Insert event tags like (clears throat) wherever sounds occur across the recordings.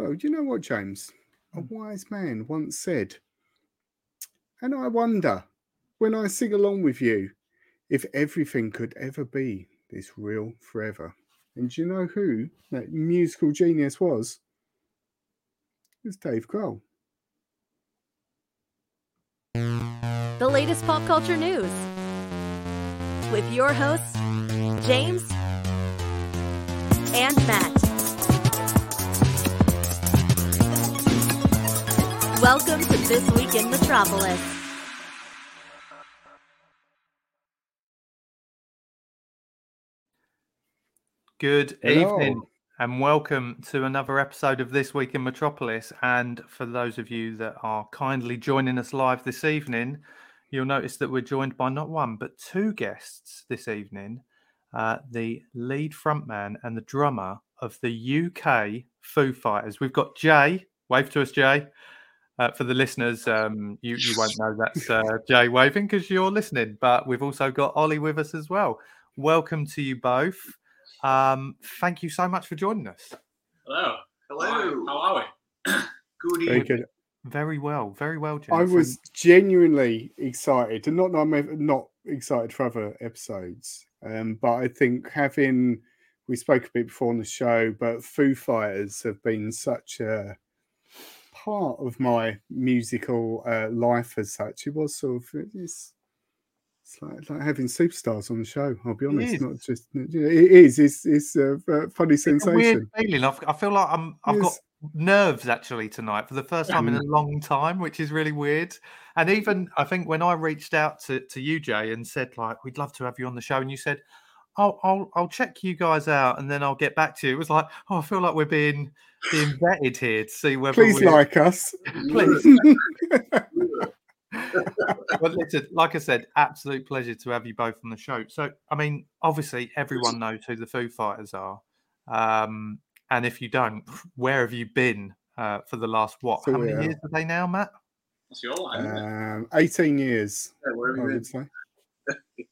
Well, you know what, James? A mm. wise man once said, and I wonder when I sing along with you if everything could ever be this real forever. And do you know who that musical genius was? It was Dave Grohl. The latest pop culture news with your hosts, James and Matt. Welcome to This Week in Metropolis. Good Hello. evening and welcome to another episode of This Week in Metropolis. And for those of you that are kindly joining us live this evening, you'll notice that we're joined by not one but two guests this evening uh, the lead frontman and the drummer of the UK Foo Fighters. We've got Jay, wave to us, Jay. Uh, for the listeners, um, you, you won't know that's uh, Jay waving because you're listening, but we've also got Ollie with us as well. Welcome to you both. Um, thank you so much for joining us. Hello. Hello. How are we? (coughs) Good Very good. Very well, very well, Jay. I was genuinely excited, and not that I'm not excited for other episodes, um, but I think having we spoke a bit before on the show, but Foo Fighters have been such a part of my musical uh, life as such. It was sort of it's, it's like, like having superstars on the show. I'll be honest, is. not just you know, it is. It's it's a, a funny It's a sensation. weird feeling. I've, I feel like I'm. I've got nerves actually tonight for the first time in a long time, which is really weird. And even I think when I reached out to, to you, Jay, and said like we'd love to have you on the show, and you said, "I'll I'll, I'll check you guys out, and then I'll get back to you." It was like, oh, I feel like we're being being vetted here to see whether Please we're, (laughs) like us. please. (laughs) but listen, like I said, absolute pleasure to have you both on the show. So, I mean, obviously, everyone knows who the Foo Fighters are. Um, and if you don't, where have you been uh, for the last what? So How many are- years are they now, Matt? That's your line. um, 18 years, Yeah, where have you would been? (laughs)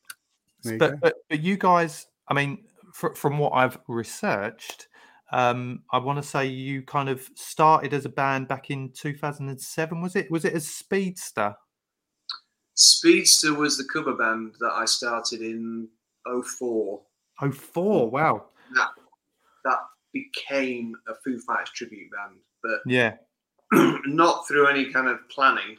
say. There you But, but but you guys, I mean, fr- from what I've researched, um, I want to say you kind of started as a band back in 2007. Was it? Was it as Speedster? Speedster was the cover band that I started in 04. Oh, four. Wow. That became a Foo Fighters tribute band, but Yeah. (clears throat) not through any kind of planning.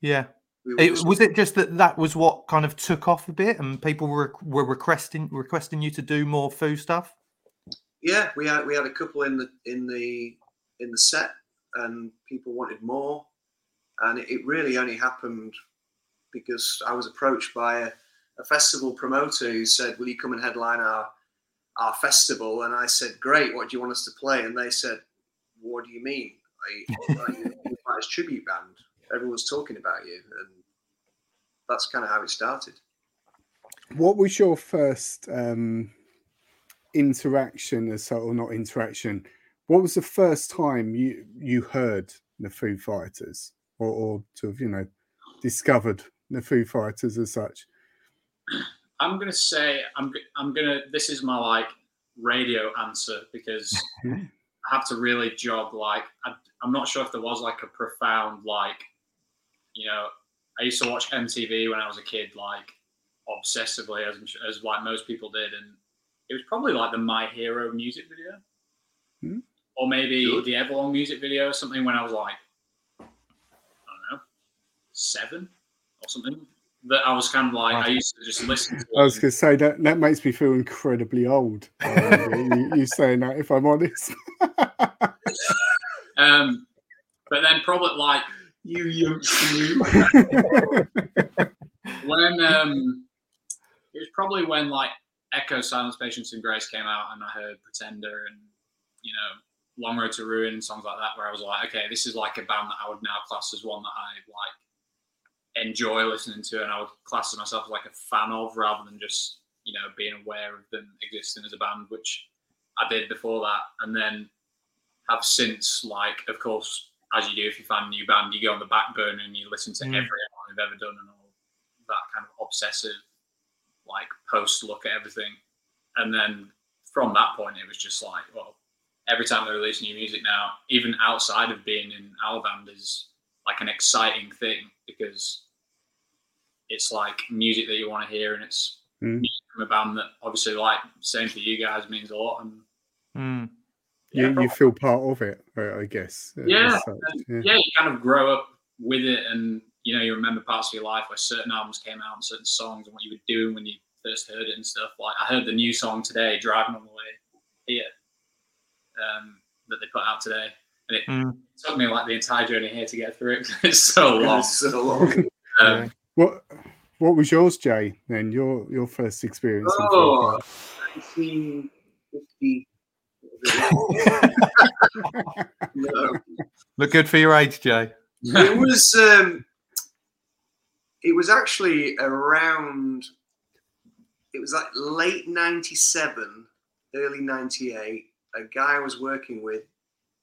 Yeah. We It, just- was it just that that was what kind of took off a bit, and people were were requesting requesting you to do more foo stuff? yeah, we had we had a couple in the in the in the set, and people wanted more, and it, it really only happened because I was approached by a, a festival promoter who said, "Will you come and headline our our festival?" And I said, "Great. What do you want us to play?" And they said, "What do you mean? Are you, are you (laughs) a tribute band? Everyone's talking about you." And that's kind of how it started. What was your first um, interaction, as or not interaction? What was the first time you you heard the Foo Fighters, or, or to have you know discovered the Foo Fighters as such? I'm gonna say I'm. g- I'm gonna. This is my like radio answer because. (laughs) I have to really jog. Like I, I'm not sure if there was like a profound like, you know, I used to watch MTV when I was a kid, like obsessively as as like most people did, and it was probably like the My Hero music video, Hmm. or maybe Good. the Everlong music video, or something when I was like, I don't know, seven or something. That I was kind of like I used to just listen to. (laughs) I was going to say that that makes me feel incredibly old. You, you saying that, if I'm honest. (laughs) Um, but then probably like you, you, you. (laughs) when um, it was probably when like Echo, Silence, Patience, and Grace came out, and I heard Pretender and you know Long Road to Ruin and songs like that, where I was like, okay, this is like a band that I would now class as one that I like enjoy listening to, and I would class myself as like a fan of, rather than just you know being aware of them existing as a band, which I did before that, and then have since like, of course, as you do if you find a new band, you go on the back burner and you listen to Mm. every album they've ever done and all that kind of obsessive, like post look at everything, and then from that point it was just like, well, every time they release new music now, even outside of being in our band, is like an exciting thing because it's like music that you want to hear, and it's Mm. from a band that obviously, like same for you guys, means a lot. And Mm. You, yeah, you feel part of it, I guess. uh, Yeah, as such, and yeah, you kind of grow up with it, and you know you remember parts of your life where certain albums came out and certain songs and what you were doing when you first heard it and stuff. Like I heard the new song today, driving on the way here, um, that they put out today, and it Mm. took me like the entire journey here to get through it. 'cause it's so (laughs) long. It's so long. (laughs) Um, Yeah. What What was yours, Jay? Then your your first experience. in Oh. Foo 1950. No, Look good for your age, Jay. it was um, it was actually around it was like late 97 early 98 a guy i was working with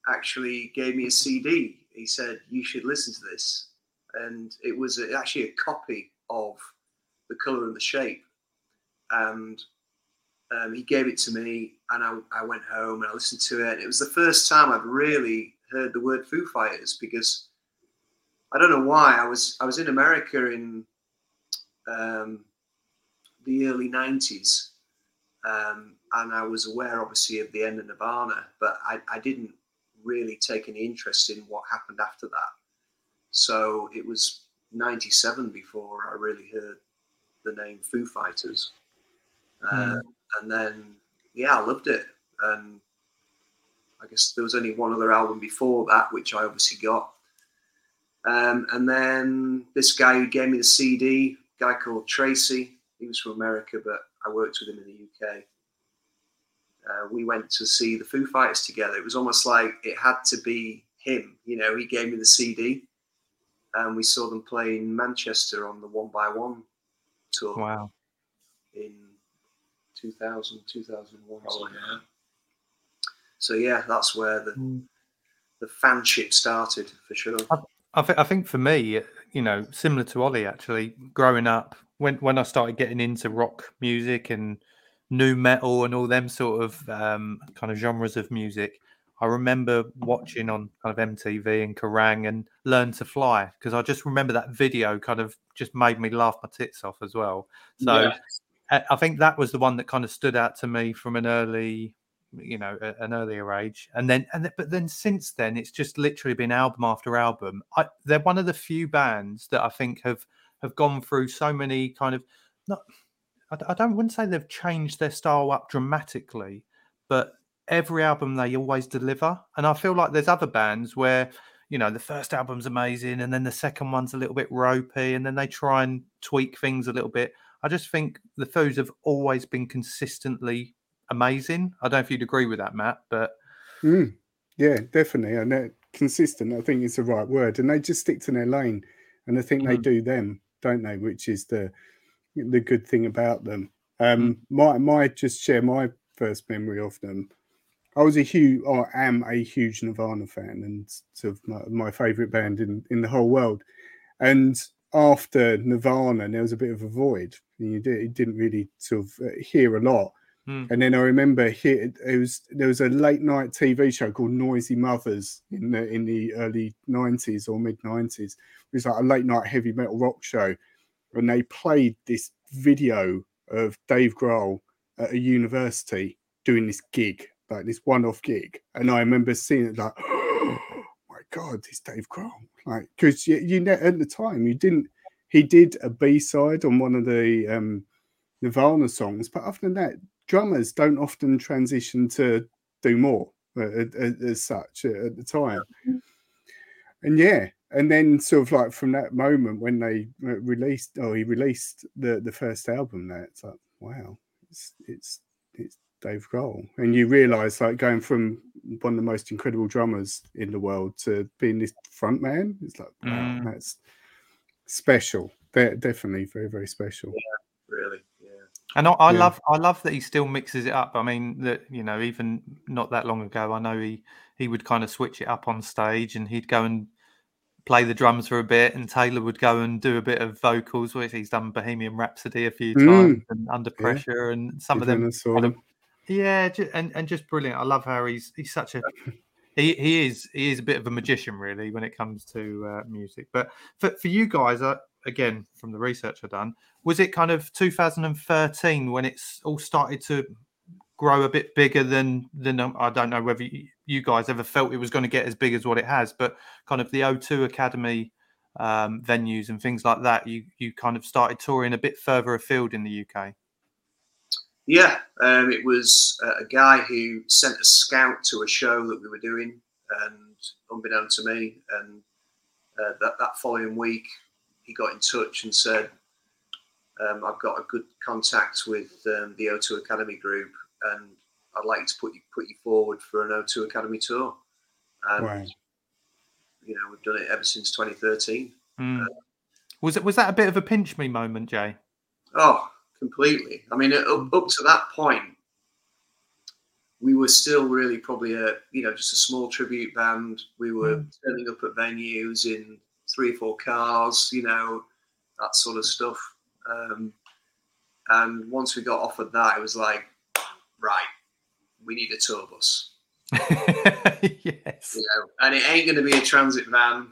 actually gave me a cd he said you should listen to this. And it was actually a copy of the color and the shape. And um, he gave it to me and I, I went home and i listened to it it was the first time i'd really heard the word foo fighters because I don't know why. I was I was in America in um, the early '90s, um, and I was aware, obviously, of the end of Nirvana, but I, I didn't really take any interest in what happened after that. So it was '97 before I really heard the name Foo Fighters, uh, and then yeah, I loved it. And I guess there was only one other album before that, which I obviously got. Um, and then this guy who gave me the CD, guy called Tracy, he was from America, but I worked with him in the UK. Uh, we went to see the Foo Fighters together. It was almost like it had to be him. You know, he gave me the CD, and we saw them play in Manchester on the One by One tour Wow. in 2000, 2001. Probably, something like yeah. So yeah, that's where the the fanship started for sure. I, th- I think for me, you know, similar to Ollie, actually, growing up, when when I started getting into rock music and new metal and all them sort of um, kind of genres of music, I remember watching on kind of MTV and Kerrang and Learn to Fly because I just remember that video kind of just made me laugh my tits off as well. So Yeah. I think that was the one that kind of stood out to me from an early, you know, an earlier age. And then, and but then since then, it's just literally been album after album. I, they're one of the few bands that I think have have gone through so many kind of not. I, I don't wouldn't say they've changed their style up dramatically, but every album they always deliver. And I feel like there's other bands where you know the first album's amazing and then the second one's a little bit ropey and then they try and tweak things a little bit I just think the Foos have always been consistently amazing. I don't know if you'd agree with that, Matt, but Mm, yeah, definitely. And they're consistent, I think is the right word. And they just stick to their lane. And I think they Mhm. do them, don't they? Which is the the good thing about them. Um my my just share my first memory of them. I was a huge or am a huge Nirvana fan and sort of my, my favorite band in, in the whole world. And after Nirvana, there was a bit of a void. You, did, you didn't really sort of uh, hear a lot. Hmm. And then I remember here it was there was a late night TV show called Noisy Mothers in the in the early nineties or mid nineties. It was like a late night heavy metal rock show, and they played this video of Dave Grohl at a university doing this gig, like this one-off gig. And I remember seeing it like, god, it's Dave Grohl, like because you, you know at the time you didn't. He did a B side on one of the um, Nirvana songs, but other than that, drummers don't often transition to do more uh, uh, as such uh, at the time. And yeah, and then sort of like from that moment when they released, oh, he released the the first album. There, it's like wow, it's it's it's Dave Grohl, and you realise like going from one of the most incredible drummers in the world to being this front man. It's like wow, Mm. that's special. They're definitely very very special. Yeah, Really, yeah. and I, I Yeah. love I love that he still mixes it up. I mean, that you know, even not that long ago, I know he he would kind of switch it up on stage, and he'd go and play the drums for a bit, and Taylor would go and do a bit of vocals. Which he's done Bohemian Rhapsody a few Mm. times, and Under Yeah. Pressure, and some of Even them kind of them. Yeah, and and just brilliant. I love how he's he's such a he, he is he is a bit of a magician really when it comes to uh, music. But for for you guys, uh, again from the research I've done, was it kind of 2013 when it's all started to grow a bit bigger than than um, I don't know whether you, you guys ever felt it was going to get as big as what it has, but kind of the O2 Academy um, venues and things like that. You you kind of started touring a bit further afield in the UK. Yeah, um, it was uh, a guy who sent a scout to a show that we were doing, and unbeknown to me, and uh, that that following week, he got in touch and said, um, "I've got a good contact with um, the O2 Academy group, and I'd like to put you put you forward for an O2 Academy tour." And Right. you know, we've done it ever since 2013. Mm. Was it was that a bit of a pinch me moment, Jay? Oh, completely. I mean, up, up to that point, we were still really probably a you know just a small tribute band. We were turning up at venues in three or four cars, you know, that sort of stuff. Um, and once we got offered that, it was like, right, we need a tour bus, (laughs) yes. you know, and it ain't going to be a transit van.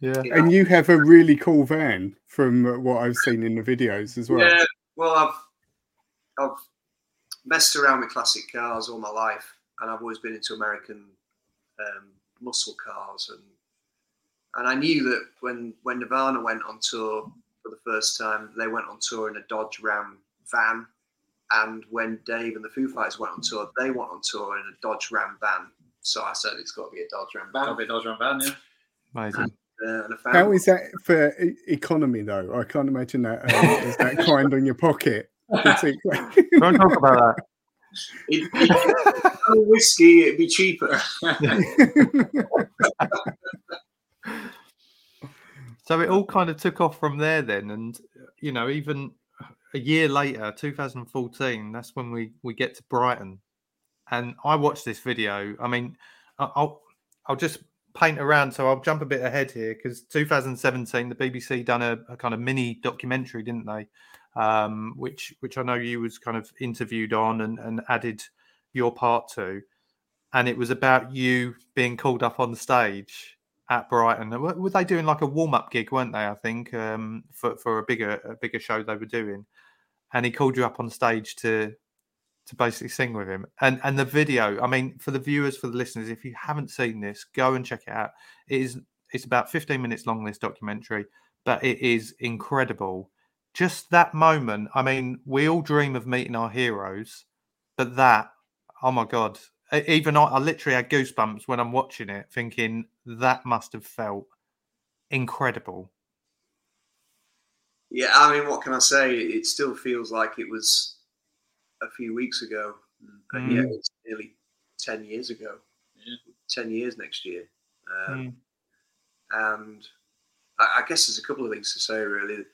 Yeah. You know. And you have a really cool van from uh, what I've seen in the videos as well. Yeah, well, I've I've messed around with classic cars all my life, and I've always been into American um, muscle cars, and and I knew that when when Nirvana went on tour for the first time, they went on tour in a Dodge Ram van, and when Dave and the Foo Fighters went on tour, they went on tour in a Dodge Ram van. So I said it's got to be a Dodge Ram van. Got a van. bit Dodge Ram van, yeah. Amazing. Uh, and I found How is that for e- economy though? I can't imagine that um, is that (laughs) kind on your pocket. (laughs) Don't talk about that. it, it, no whiskey, it'd be cheaper. (laughs) So it all kind of took off from there then, and you know, even a year later, 2014, that's when we we get to Brighton, and I watched this video. I mean, I'll I'll just paint around, so I'll jump a bit ahead here because 2017, the BBC done a, a kind of mini documentary, didn't they? Um, which which I know you was kind of interviewed on and, and added your part to, and it was about you being called up on the stage at Brighton. Were they doing like a warm up gig, weren't they? I think um, for for a bigger a bigger show they were doing, and he called you up on stage to to basically sing with him. And and the video, I mean, for the viewers, for the listeners, if you haven't seen this, go and check it out. It is it's about 15 minutes long. This documentary, but it is incredible. Just that moment. I mean, we all dream of meeting our heroes, but that, oh my god, even I, I literally had goosebumps when I'm watching it, thinking that must have felt incredible. Yeah, I mean, what can I say? It still feels like it was a few weeks ago, and yeah, Mm. it's nearly ten years ago. Yeah. Ten years next year, um, Mm. and I, I guess there's a couple of things to say. Really,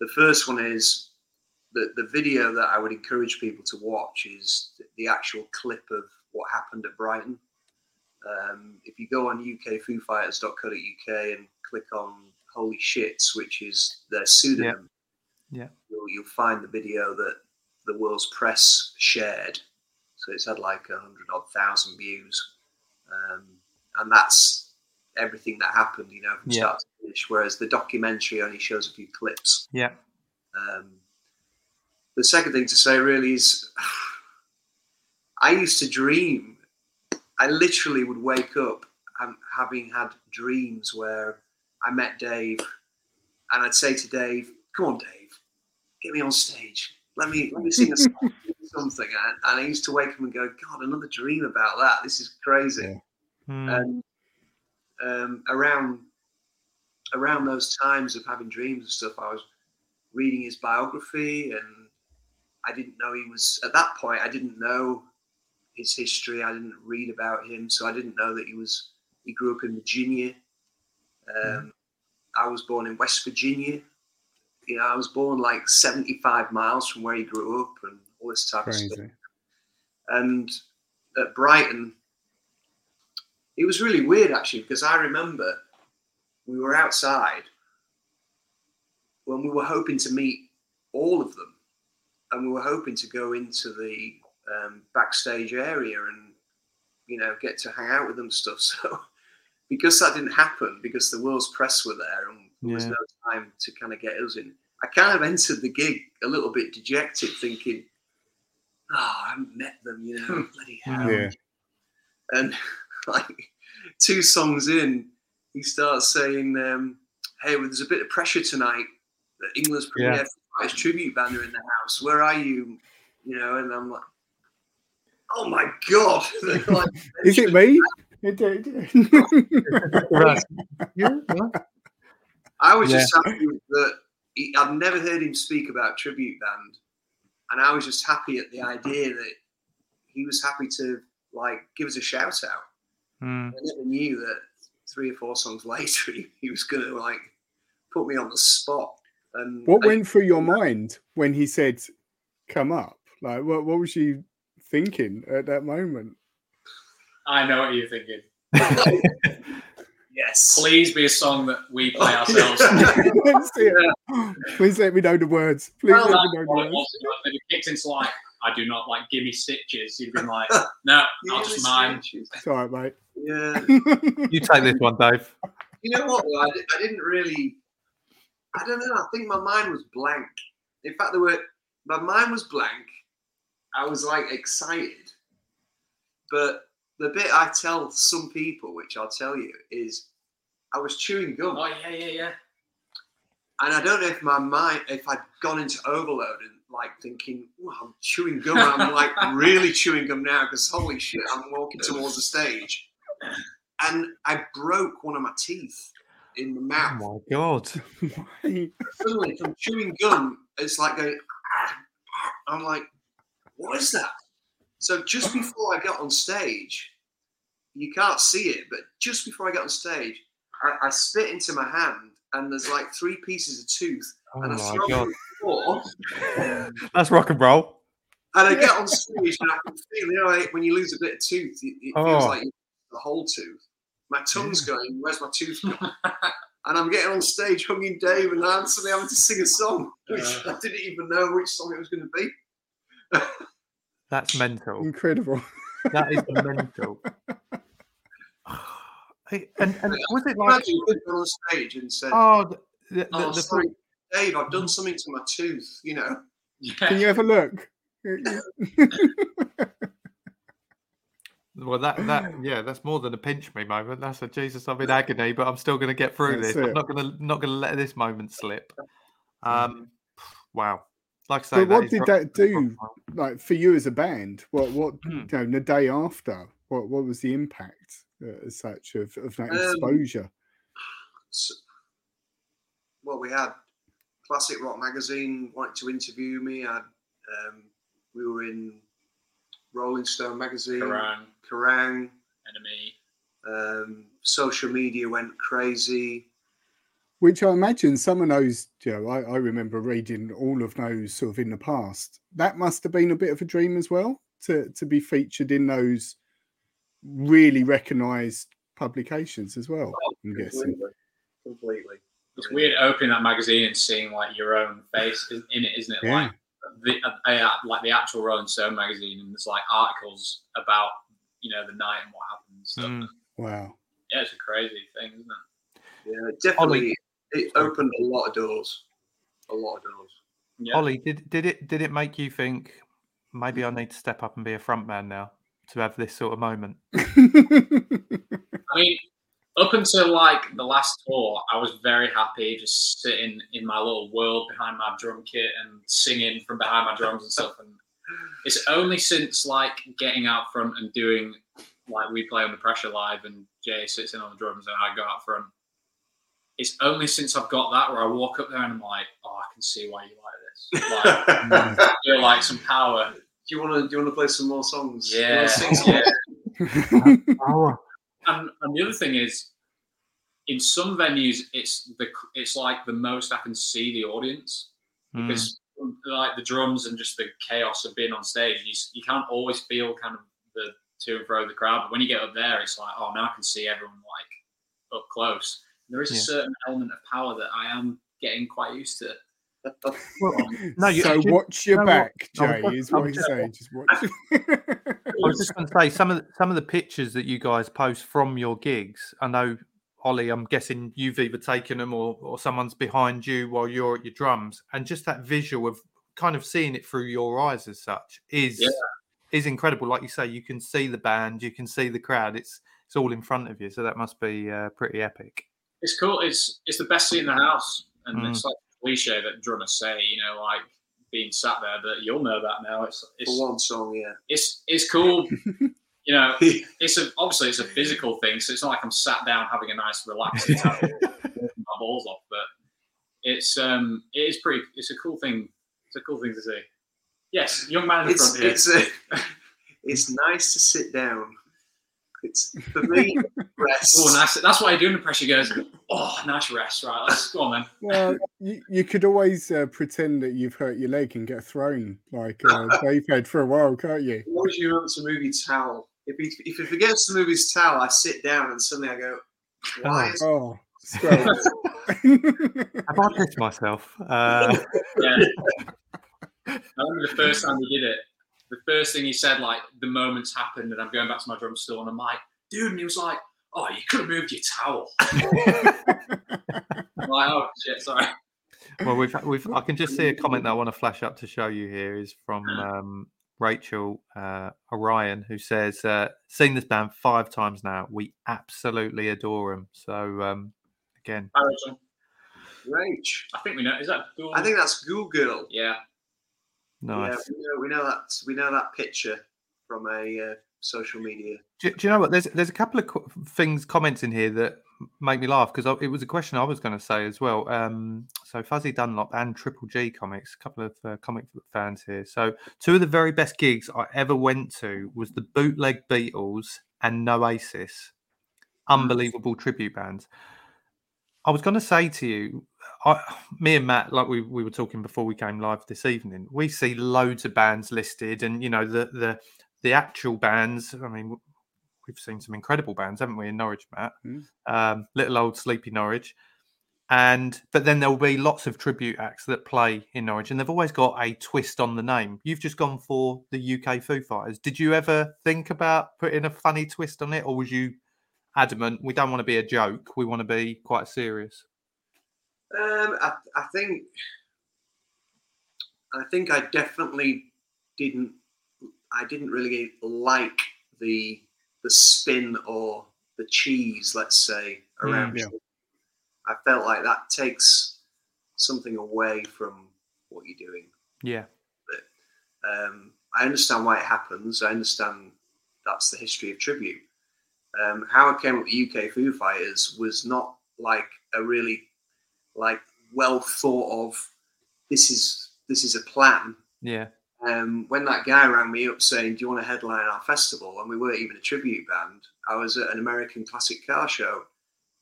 the first one is that the video that I would encourage people to watch is the actual clip of what happened at Brighton. Um, if you go on ukfoofighters.co.uk and click on Holy Shits, which is their pseudonym, Yeah. You'll, you'll find the video that the world's press shared. So it's had like a hundred odd thousand views, um, and that's everything that happened, you know, from Yeah. start to finish. Whereas the documentary only shows a few clips. Yeah. Um, the second thing to say really is (sighs) I used to dream. I literally would wake up having had dreams where I met Dave and I'd say to Dave, Come on, Dave, get me on stage. Let me let me sing a song, (laughs) something. And, and I used to wake up and go, God, another dream about that. This is crazy. Yeah. Mm. And um, around around those times of having dreams and stuff, I was reading his biography, and I didn't know he was at that point. I didn't know his history. I didn't read about him, so I didn't know that he was. He grew up in Virginia. Um, I was born in West Virginia. You know, I was born like 75 miles from where he grew up, and all this type of stuff. And at Brighton, it was really weird actually because I remember we were outside when we were hoping to meet all of them, and we were hoping to go into the um, backstage area and you know get to hang out with them and stuff. (laughs) So because that didn't happen, because the world's press were there and there was Yeah. no time to kind of get us in, I kind of entered the gig a little bit dejected, thinking, "Oh, I haven't met them, you know, bloody hell." Yeah. And (laughs) like two songs in, he starts saying, um, "Hey, well, there's a bit of pressure tonight. The England's premier Yeah. Fighters tribute band are in the house. Where are you?" You know, and I'm like, "Oh my god!" (laughs) Like, Is it me? (laughs) Right. Yeah, yeah. I was Yeah. just happy that he, I've never heard him speak about tribute band, and I was just happy at the idea that he was happy to like give us a shout out. Mm. I never knew that three or four songs (laughs) later he, he was going to like put me on the spot. And what I- went through your mind when he said, "Come up"? Like, what? What was you thinking at that moment? I know what you're thinking. (laughs) yes, Please be a song that we (laughs) play ourselves. Let's see it. Please let me know the words. Please Well, let me know the words. was. If it kicked into like, I do not like gimme stitches. You'd been like, no, (laughs) You I'll just me mine. It's all right, mate. Yeah, (laughs) You take this one, Dave. you know what? I, I didn't really. I don't know. I think my mind was blank. In fact, there were my mind was blank. I was like excited, but the bit I tell some people, which I'll tell you, is I was chewing gum. Oh yeah, yeah, yeah. and I don't know if my mind, if I'd gone into overload and like thinking, "Ooh, I'm chewing gum, I'm like (laughs) really chewing gum now because holy shit, I'm walking towards the stage, and I broke one of my teeth in the mouth. Oh my god. Suddenly, from chewing gum, it's like going. "Ah, ah." I'm like, what is that? So just before I got on stage, you can't see it, but just before I got on stage, I, I spit into my hand, and there's like three pieces of tooth Oh and I my throw god. it on the floor, That's rock and roll. and I get on stage and I can feel, you know, like when you lose a bit of tooth, it, it feels Oh. like the whole tooth. My tongue's going, where's my tooth gone? (laughs) and I'm getting on stage hugging Dave and I'm suddenly having to sing a song, which Uh. I didn't even know which song it was going to be. (laughs) That's mental. Incredible. That is mental. (laughs) Hey, and, and was it like Imagine you got on stage and said, oh the, the, oh, the, sorry, Dave, I've done something to my tooth, you know. Can you ever look? (laughs) well that that yeah that's more than a pinch me moment that's a jesus i'm in agony but i'm still going to get through That's this i'm not going to not going to let this moment slip um wow like I say, But what is did rock- that do? and roll. Like for you as a band, what what Hmm. you know the day after? What what was the impact uh, as such of, of that Um, exposure? So, well, we had Classic Rock Magazine wanted to interview me. I, um, we were in Rolling Stone Magazine, Kerrang, Kerrang. NME. Um, social media went crazy. Which I imagine some of those, you know, I, I remember reading all of those sort of in the past. That must have been a bit of a dream as well to to be featured in those really recognised publications as well. I'm guessing. Completely. Completely. It's weird opening that magazine and seeing like your own face in in it, isn't it? Yeah. Like the uh, uh, like the actual Rolling Stone magazine, and there's like articles about you know the night and what happened. and Stuff. Mm. Wow. Yeah, it's a crazy thing, isn't it? Yeah, it definitely. It opened a lot of doors. A lot of doors. Yeah. ollie did did it did it make you think maybe i need to step up and be a front man now to have this sort of moment (laughs) I mean, up until like the last tour, I was very happy just sitting in my little world behind my drum kit and singing from behind my drums and stuff. And it's only since like getting out front and doing like we play Under Pressure live and Jay sits in on the drums and I go out front. It's only since I've got that where I walk up there and I'm like, oh, I can see why you like this. Like, (laughs) I feel like some power. Do you want to? Do you want to play some more songs? Yeah, sing some yeah. (laughs) oh and, and the other thing is in some venues it's the it's like the most i can see the audience mm. because like the drums and just the chaos of being on stage you, you can't always feel kind of the to and fro of the crowd but when you get up there it's like oh now i can see everyone like up close there is a certain element of power that i am getting quite used to (laughs) No, you- so you- watch your no, back, I Jay. just- Is I what was he's just- saying. Just watch. (laughs) I was just going to say some of the, some of the pictures that you guys post from your gigs. I know, Ollie. I'm guessing you've either taken them or or someone's behind you while you're at your drums, and just that visual of kind of seeing it through your eyes as such is Yeah. is incredible. Like you say, you can see the band, you can see the crowd. It's it's all in front of you, so that must be uh, pretty epic. It's cool. It's it's the best seat in the house, and Mm. it's like a cliche that drummers say. You know, like being sat there. But you'll know that now. It's it's For one song, yeah. it's it's cool. (laughs) you know, (laughs) it's a obviously it's a physical thing, so it's not like I'm sat down having a nice relaxing (laughs) time, my balls off. But it's um it is pretty. It's a cool thing. It's a cool thing to see. Yes, young man in the it's front here. it's a, it's nice to sit down. It's for me (laughs) rest. Oh, nice. That's what I do The pressure. Goes, oh, nice rest. Right, let's go on then. Well, you, you could always uh, pretend that you've hurt your leg and get throne like uh, (laughs) Dave had for a while, can't you? What if you want to move your towel? If he if he forgets to move his towel, I sit down and suddenly I go, why is Oh, scrubs. Have I pissed myself? Uh, (laughs) Yeah. I remember the first time we did it. The first thing he said, like the moments happened, and I'm going back to my drum stool, and I'm like, dude, and he was like, oh, you could have moved your towel. (laughs) I'm like, oh shit, sorry. well, we've we've. I can just see a comment that I want to flash up to show you here is from um, Rachel uh, Orion, who says, uh, "Seen this band five times now. We absolutely adore them." So um, again, Hi, Rachel. Rach? I think we know. Is that cool? I think that's Google. Yeah. Nice. Yeah, we know, we know that we know that picture from a uh, social media. Do, do you know what? There's there's a couple of co- things comments in here that make me laugh because it was a question I was going to say as well. Um, so Fuzzy Dunlop and Triple G Comics, a couple of uh, comic fans here. So two of the very best gigs I ever went to was the Bootleg Beatles and Noasis, unbelievable tribute bands. I was going to say to you, I, me and Matt, like we, we were talking before we came live this evening, we see loads of bands listed, and you know the the the actual bands. I mean, we've seen some incredible bands, haven't we, in Norwich, Matt? Mm. Um, little old sleepy Norwich, and but then there will be lots of tribute acts that play in Norwich, and they've always got a twist on the name. You've just gone for the UK Foo Fighters. Did you ever think about putting a funny twist on it, or was you adamant we don't want to be a joke, we want to be quite serious? Um, I, I think I think I definitely didn't. I didn't really like the the spin or the cheese, let's say, around. Mm, yeah. I felt like that takes something away from what you're doing. Yeah, But, Um, I understand why it happens. I understand that's the history of tribute. Um, how I came up with UK Foo Fighters was not like a really like well thought of. This is this is a plan. yeah, Um, when that guy rang me up saying, "Do you want to headline our festival?" and we weren't even a tribute band, I was at an American classic car show,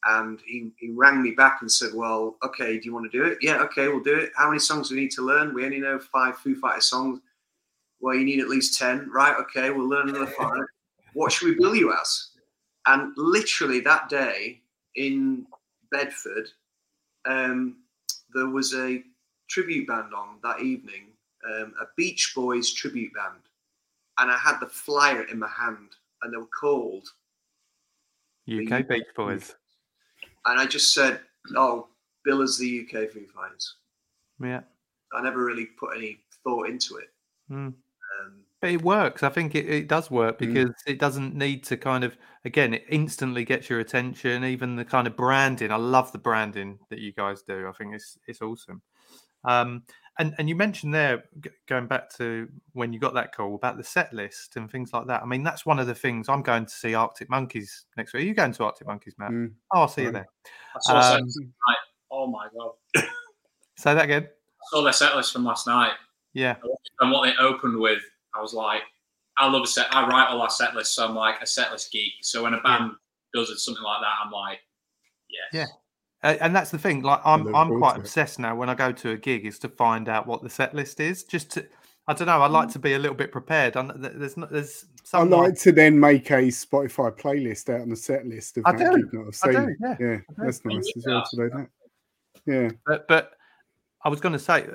and he, he rang me back and said, "Well, okay, do you want to do it? Yeah, okay, we'll do it. How many songs do we need to learn? We only know five Foo Fighters songs. Well, you need at least ten, right? Okay, we'll learn another five. (laughs) What should we bill you as?" And literally that day in Bedford, um, there was a tribute band on that evening, um, a Beach Boys tribute band, and I had the flyer in my hand, and they were called, UK Beach Boys. and I just said, "Oh, Bill is the UK Foo Fighters." Yeah. I never really put any thought into it. Mm. But it works. I think it, it does work Mm. because it doesn't need to kind of again, it instantly gets your attention. Even the kind of branding. I love the branding that you guys do. I think it's it's awesome. Um, and and you mentioned there g- going back to when you got that call about the set list and things like that. I mean, that's one of the things I'm going to see Arctic Monkeys next week. Are you going to Arctic Monkeys, Matt? Mm. Oh, I'll see you there. I saw set Um, list tonight. Oh my god! Say that again. I saw their set list from last night, Yeah. and what they opened with, I was like, I love a set. I write all our set lists, so I'm like a set list geek. So when a band does it, something like that, I'm like, yeah, Yeah. Uh, and that's the thing. Like I'm, I'm quite obsessed now. When I go to a gig, is to find out what the set list is. Just to, I don't know. I like to be a little bit prepared. And th- there's not, there's I some. like to then make a Spotify playlist out on the set list of I that do. gig that I've I seen. do, yeah, yeah, do. that's nice as well to do that. Yeah, but, but I was going to say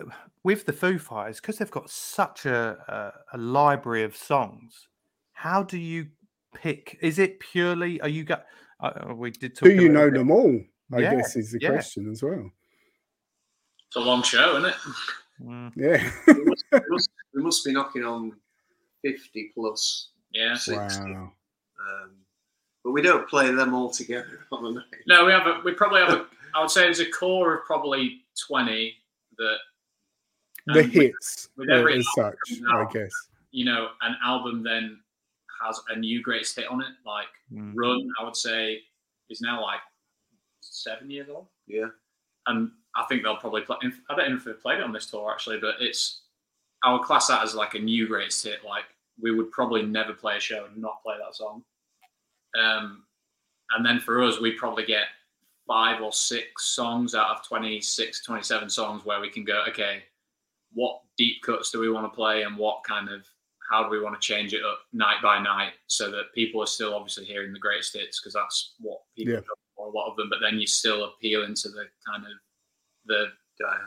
with the Foo Fighters because they've got such a, a, a library of songs. How do you pick? Is it purely? Are you got? Uh, we did. Talk Do you know bit- them all? I Yeah, guess is the yeah. question as well. It's a long show, isn't it? Mm, Yeah. we, must, we, (laughs) must, we must be knocking on 50 plus. Yeah. Six. wow. Um, but we don't play them all together on the night. No, we have a. We probably have a. I would say there's a core of probably twenty that. The and with- hits with uh, every as such, album I guess. You know, an album then has a new greatest hit on it. Like mm. Run, I would say, is now like seven years old. Yeah. and I think they'll probably play. I don't know if they've played it on this tour actually, but it's I would class that as like a new greatest hit. Like we would probably never play a show and not play that song. Um, and then for us, we probably get five or six songs out of 26, 27 songs where we can go, okay, what deep cuts do we want to play and what kind of how do we want to change it up night by night so that people are still obviously hearing the greatest hits because that's what people Yeah. go for a lot of them, but then you're still appealing to the kind of the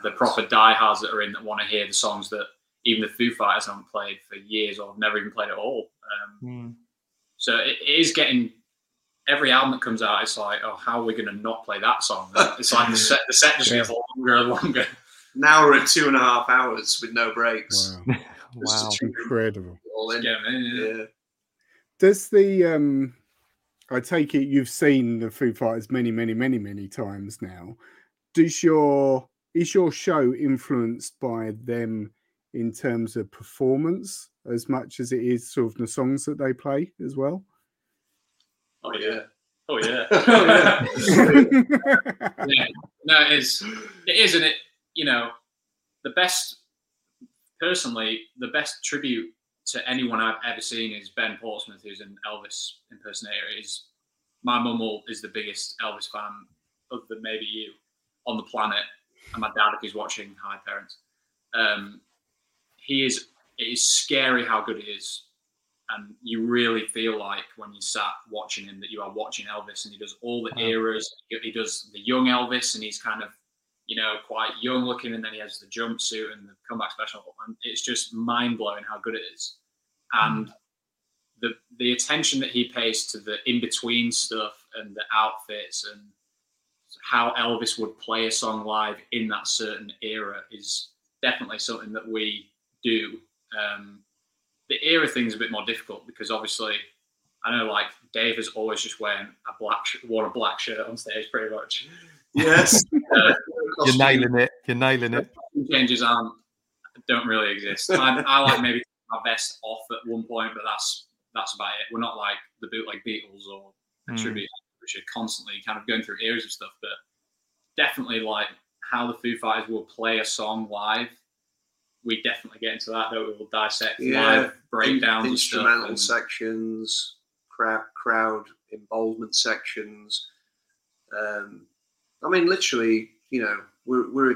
the proper diehards that are in that want to hear the songs that even the Foo Fighters haven't played for years or have never even played at all. Um, Mm. so it, it is getting every album that comes out. It's like, oh, how are we going to not play that song? It's like the set, the set just gets longer and longer. Now we're at two and a half hours with no breaks. Wow. (laughs) Wow. to trim it Incredible. all in. Yeah, man, yeah. Yeah. Does the um I take it you've seen the Foo Fighters many, many, many, many times now. Does your is your show influenced by them in terms of performance as much as it is sort of the songs that they play as well? Oh yeah. Oh yeah. (laughs) Oh, yeah. (laughs) yeah. No, it is. It is, and it. You know, the best. Personally, the best tribute to anyone I've ever seen is Ben Portsmouth, who's an Elvis impersonator. Is my mum will- is the biggest Elvis fan, other than maybe you, on the planet, and my dad if he's watching. Hi, parents. Um, he is. It is scary how good he is and you really feel like when you sat watching him that you are watching Elvis, and he does all the eras. He he does the young Elvis, and he's kind of, you know, quite young looking, and then he has the jumpsuit and the comeback special, and it's just mind blowing how good it is, and the the attention that he pays to the in between stuff and the outfits and how Elvis would play a song live in that certain era is definitely something that we do. Um, the era thing's a bit more difficult because obviously I know like Dave has always just wearing a black sh- wore a black shirt on stage pretty much. Yes. (laughs) Uh, You're nailing it. You're nailing it. changes aren't don't really exist. I, I like maybe my vest off at one point, but that's that's about it. We're not like the bootleg Beatles or a Mm. tribute, which are constantly kind of going through eras of stuff. But definitely like how the Foo Fighters will play a song live. We definitely get into that. Though we will dissect Yeah. live breakdowns and stuff. Instrumental and- sections, crowd, crowd involvement sections. Um, I mean, literally, you know, we're, we're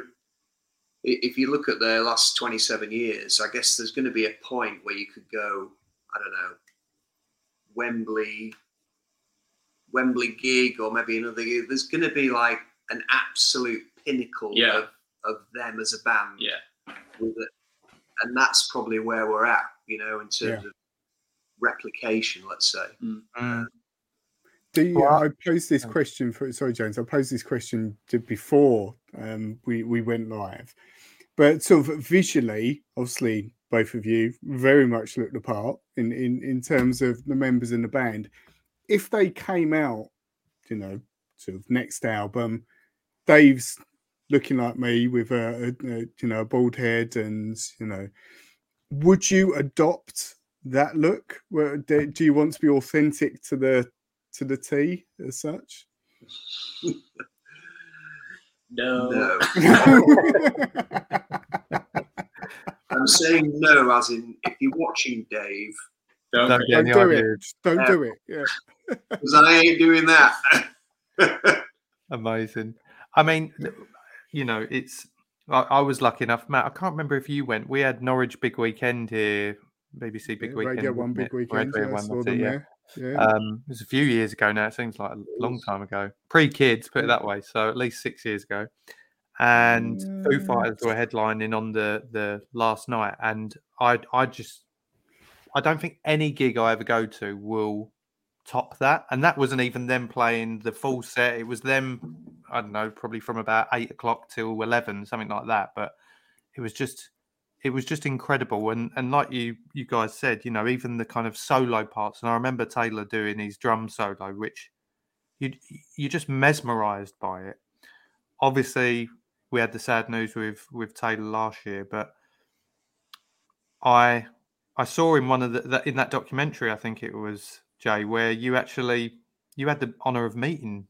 if you look at their last 27 years, I guess there's going to be a point where you could go, I don't know, Wembley, Wembley gig, or maybe another gig. There's going to be like an absolute pinnacle Yeah. of, of them as a band. Yeah. With it. And that's probably where we're at, you know, in terms of replication, let's say. Mm. Do you, Well, I posed this question for sorry, James. I posed this question to before um, we we went live, but sort of visually, obviously, both of you very much look apart in in in terms of the members in the band. If they came out, you know, sort of next album, Dave's looking like me with a, a, a you know a bald head, and you know, would you adopt that look? Do do you want to be authentic to the to the T as such? No. No. (laughs) I'm saying no, as in if you're watching Dave, Don't, Don't get Don't any do it. Don't Yeah. do it. Yeah. because I ain't doing that. (laughs) Amazing. I mean, th- you know, it's. I, I was lucky enough, Matt. I can't remember if you went. We had Norwich Big Weekend here, BBC Big Yeah, Weekend. Radio One Big? Weekend. Radio Yeah, One, it, yeah. Yeah. Um, it was a few years ago now. It seems like a long time ago. Pre kids, put it that way. So at least six years ago. and Foo Mm. Fighters were headlining on the the last night, and I I just I don't think any gig I ever go to will top that, and that wasn't even them playing the full set. It was them I don't know probably from about eight o'clock till eleven, something like that. But it was just it was just incredible, and and like you you guys said, you know, even the kind of solo parts, and I remember Taylor doing his drum solo, which you you're just mesmerized by it. Obviously, we had the sad news with with Taylor last year, but I I saw in one of the, the in that documentary, I think it was Jay, where you actually you had the honor of meeting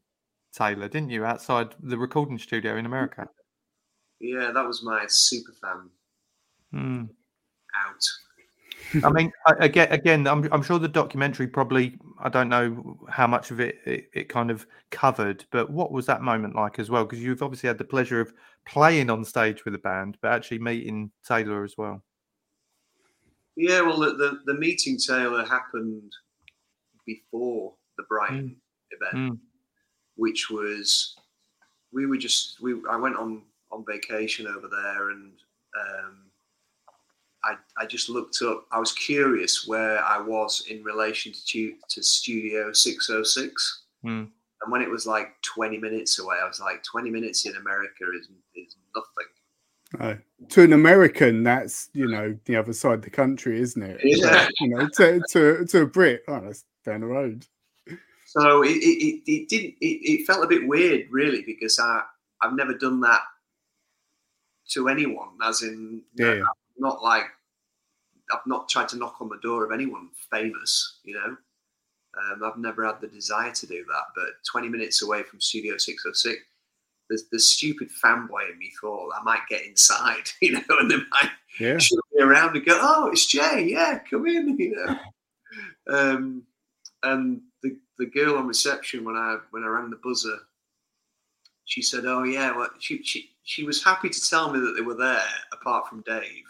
Taylor, didn't you, outside the recording studio in America? Yeah, that was my super fan Hmm. out. I mean, again, again, I'm, I'm sure the documentary probably, I don't know how much of it, it it kind of covered, but what was that moment like as well? Because you've obviously had the pleasure of playing on stage with a band, but actually meeting Taylor as well. Yeah, well, the, the, the meeting Taylor happened before the Brighton event, Mm. Which was we were just we I went on on vacation over there and um, I I just looked up. I was curious where I was in relation to to Studio Six Hundred Six, Mm. and when it was like twenty minutes away, I was like, twenty minutes in America is is nothing. Oh. To an American, that's you know the other side of the country, isn't it? Yeah. You know, to to, to a Brit, oh, that's down the road. So it, it, it, didn't. It, it felt a bit weird, really, because I I've never done that to anyone. As in, Yeah. not like I've not tried to knock on the door of anyone famous. You know, um, I've never had the desire to do that. But 20 minutes away from Studio 606, the the stupid fanboy in me thought I might get inside. (laughs) You know, and they might Yeah. shoot me around and go, "Oh, it's Jay. Yeah, come in." You know. (laughs) Um, and the the girl on reception when I when I rang the buzzer, she said, "Oh yeah, well, she she she was happy to tell me that they were there, apart from Dave,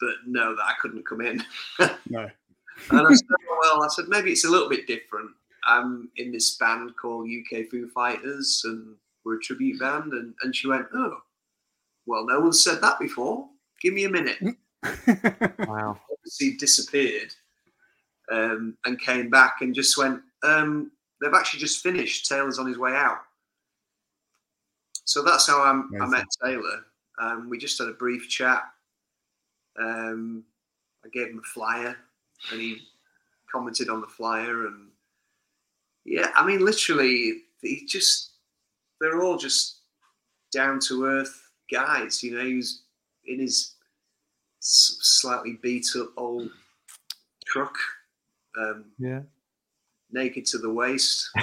but no, that I couldn't come in." (laughs) No. And I said, "Oh, "Well, I said maybe it's a little bit different. I'm in this band called UK Foo Fighters, and we're a tribute band." And and she went, "Oh, well, no one said that before. Give me a minute." (laughs) Wow. obviously disappeared um, and came back and just went, um, they've actually just finished. Taylor's on his way out. So that's how I'm, I met Taylor. Um, we just had a brief chat. Um, I gave him a flyer and he commented on the flyer. And yeah, I mean, literally, he just, they're all just down to earth guys. You know, he was in his slightly beat up old truck, um, Yeah. naked to the waist. (laughs)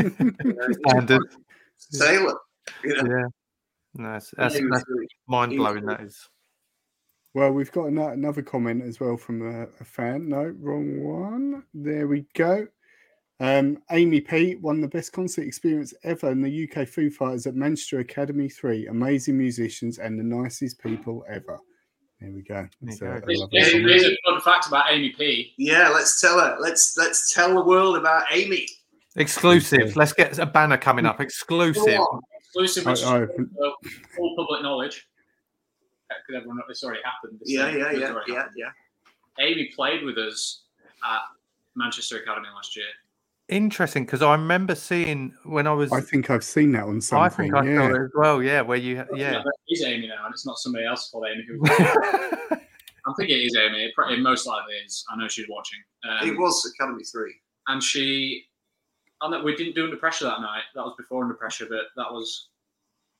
You know, Standard. Taylor. You know, Yeah. No, that's, that's, that's mind blowing. That is. Well, we've got another comment as well from a, a fan. No, wrong one. There we go. Um, Amy P, won the best concert experience ever in the UK Foo Fighters at Manchester Academy 3. Amazing musicians and the nicest people ever. There we go. That's you a- go. a Here's, lovely here's- comment. here's a fun fact about Amy P. yeah, let's tell her. Let's let's tell the world about Amy. Exclusive. Let's get a banner coming up. Go Exclusive. on. Exclusive, I- which is I- uh, full public knowledge. Because everyone knows it's already happened. This Yeah, yeah, yeah, yeah, happened. yeah. Amy played with us at Manchester Academy last year. Interesting, because I remember seeing when I was. I think I've seen that on something. I think I yeah. saw it as well. Yeah, where you. Yeah. but It is Amy now, and it's not somebody else called Amy. Who (laughs) (laughs) I think it is Amy. It, pro- it most likely is. I know she's watching. Um, It was Academy Three. and she, and that we didn't do under pressure that night. That was before under pressure, but that was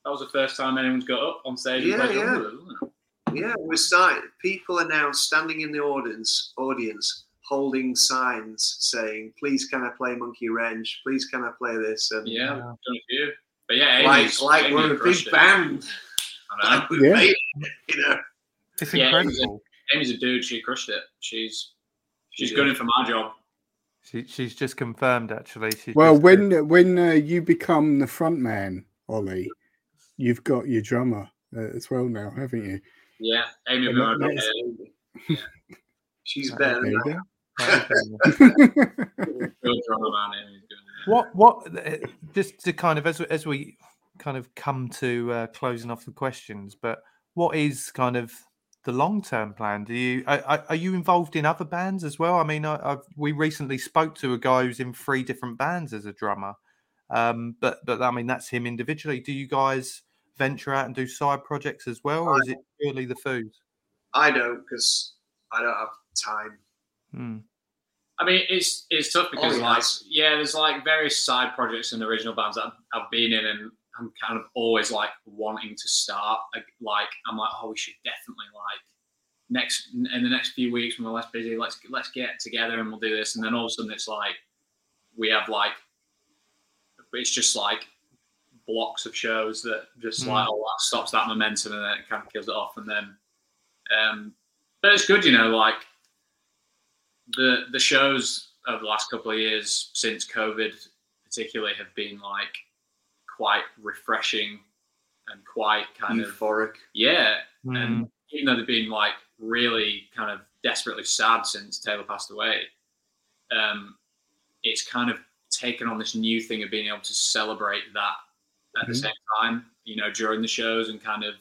that was the first time anyone's got up on stage Yeah, played yeah. drums with us, wasn't it? Yeah, we're starting. People are now standing in the audience, audience, holding signs saying, "Please, can I play Monkey Wrench? Please, can I play this?" And Yeah, Yeah. done a few. But yeah, like Amy's, like Amy we're a big band. I know. Like Yeah. made you know. It's Yeah, it was incredible. Amy's a dude. She crushed it. She's she's Yeah. good in for my job. She, she's just confirmed, actually. She's Well, just- when when uh, you become the front man, Ollie, you've got your drummer uh, as well now, haven't you? Yeah, Amy will that- my uh, (laughs) She's Uh, better There than you that. go. good drummer man. Amy's good. yeah. what what just to kind of as we- as we kind of come to uh, closing off the questions, but what is kind of the long term plan? Do you are, are you involved in other bands as well? I mean, I, I've, we recently spoke to a guy who's in three different bands as a drummer, um, but but I mean that's him individually. Do you guys venture out and do side projects as well, or is it purely the food? I don't because I don't have time. Hmm. I mean, it's it's tough because Ollie like has. yeah, there's like various side projects and original bands that I've, I've been in, and I'm kind of always like wanting to start. Like, like I'm like, oh, we should definitely like next in the next few weeks when we're less busy, let's let's get together and we'll do this. And then all of a sudden it's like we have like it's just like blocks of shows that just Mm. like oh that stops that momentum and then it kind of kills it off. And then um but it's good, you know, like the the shows of the last couple of years since COVID particularly have been like quite refreshing and quite kind of Euphoric. yeah. Mm. And even though they've been like really kind of desperately sad since Taylor passed away, um, it's kind of taken on this new thing of being able to celebrate that at the Mhm. same time, you know, during the shows and kind of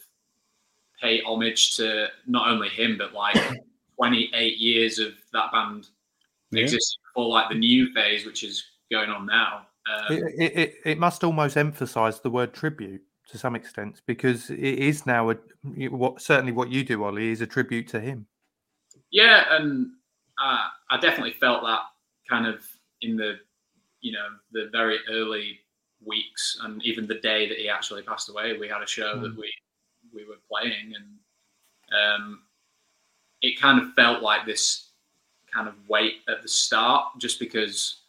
pay homage to not only him but like (coughs) 28 years of that band Yeah. existing before like the new phase, which is going on now. Um, It, it, it, it must almost emphasize the word tribute to some extent because it is now a what certainly what you do, Ollie, is a tribute to him. Yeah, and uh, I definitely felt that kind of in the, you know, the very early weeks, and even the day that he actually passed away. We had a show that we we were playing, and um, it kind of felt like this kind of weight at the start, just because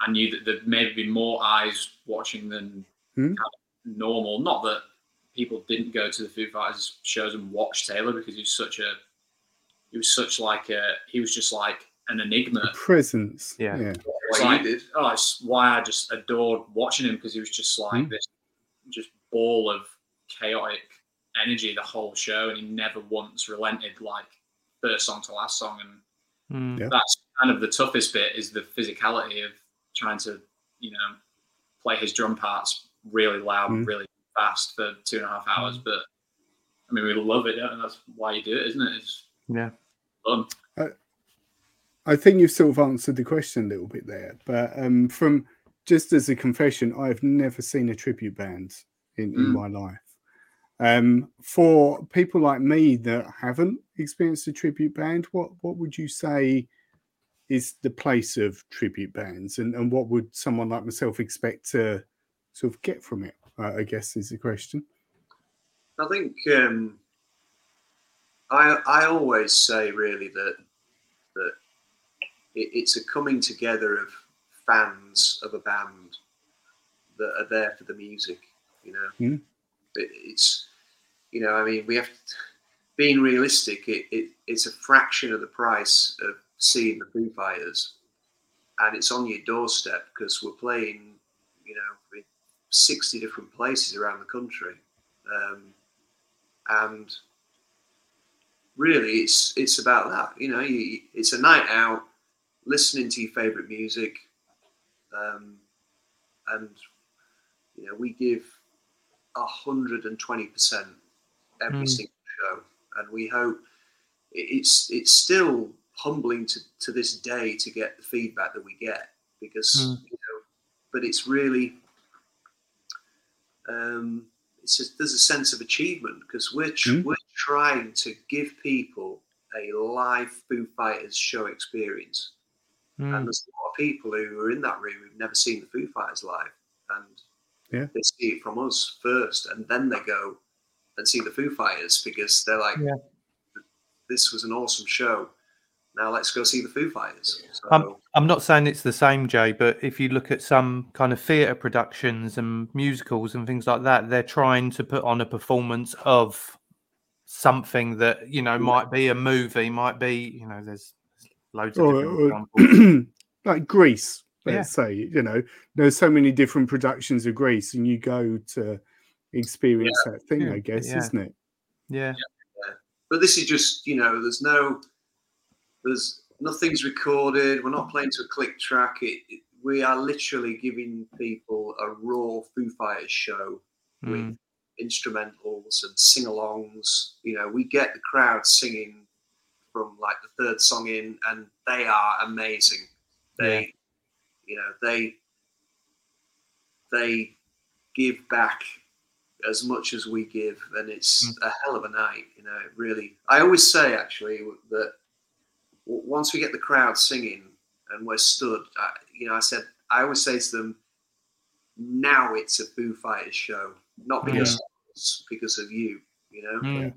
I knew that there'd maybe be more eyes watching than Hmm. kind of normal. Not that people didn't go to the Foo Fighters shows and watch Taylor because he's such a he was such like a he was just like an enigma. presence. Yeah. yeah. It's like, did. oh, it's why I just adored watching him because he was just like Hmm. this just ball of chaotic energy the whole show, and he never once relented. Like first song to last song, and Mm. Yeah. that's kind of the toughest bit is the physicality of trying to you know play his drum parts really loud, Mm. really fast for two and a half hours. But I mean, we love it, and that's why you do it, isn't it? It's Yeah. fun. I think you've sort of answered the question a little bit there, but um, from just as a confession, I've never seen a tribute band in, in Mm. my life. Um, for people like me that haven't experienced a tribute band, what what would you say is the place of tribute bands, and, and what would someone like myself expect to sort of get from it? Uh, I guess is the question. I think um, I I always say really that that it, it's a coming together of fans of a band that are there for the music. You know, Mm. It, it's you know I mean we have to, being realistic. It, it it's a fraction of the price of seeing the Foo Fighters, and it's on your doorstep because we're playing you know sixty different places around the country. Um, and really it's it's about that you know you, it's a night out listening to your favorite music um, and you know we give 120% every Mm. single show and we hope it's it's still humbling to, to this day to get the feedback that we get because Mm. you know but it's really um, it's just, there's a sense of achievement because we're tr- Mm. we're trying to give people a live Foo Fighters show experience, Mm. and there's a lot of people who are in that room who've never seen the Foo Fighters live, and Yeah. they see it from us first, and then they go and see the Foo Fighters because they're like, Yeah. "This was an awesome show. Now let's go see the Foo Fighters." So, Um, I'm not saying it's the same, Jay, but if you look at some kind of theatre productions and musicals and things like that, they're trying to put on a performance of something that you know might be a movie, might be you know, there's loads of Or- different or- examples. (clears throat) like Grease, let's Yeah. say, you know, there's so many different productions of Grease, and you go to experience that thing, Yeah, I guess, yeah. isn't it? Yeah, but this is just you know there's no there's nothing's recorded we're not playing to a click track it, it- we are literally giving people a raw foo fighters show with Mm. instrumentals and sing-alongs. You know, we get the crowd singing from like the third song in, and they are amazing. They, you know, they they give back as much as we give, and it's Mm. a hell of a night. You know, it really. I always say actually that once we get the crowd singing and we're stood, I, you know, I said I always say to them, now it's a Foo Fighters show, not because it's because of you. You know, Mm.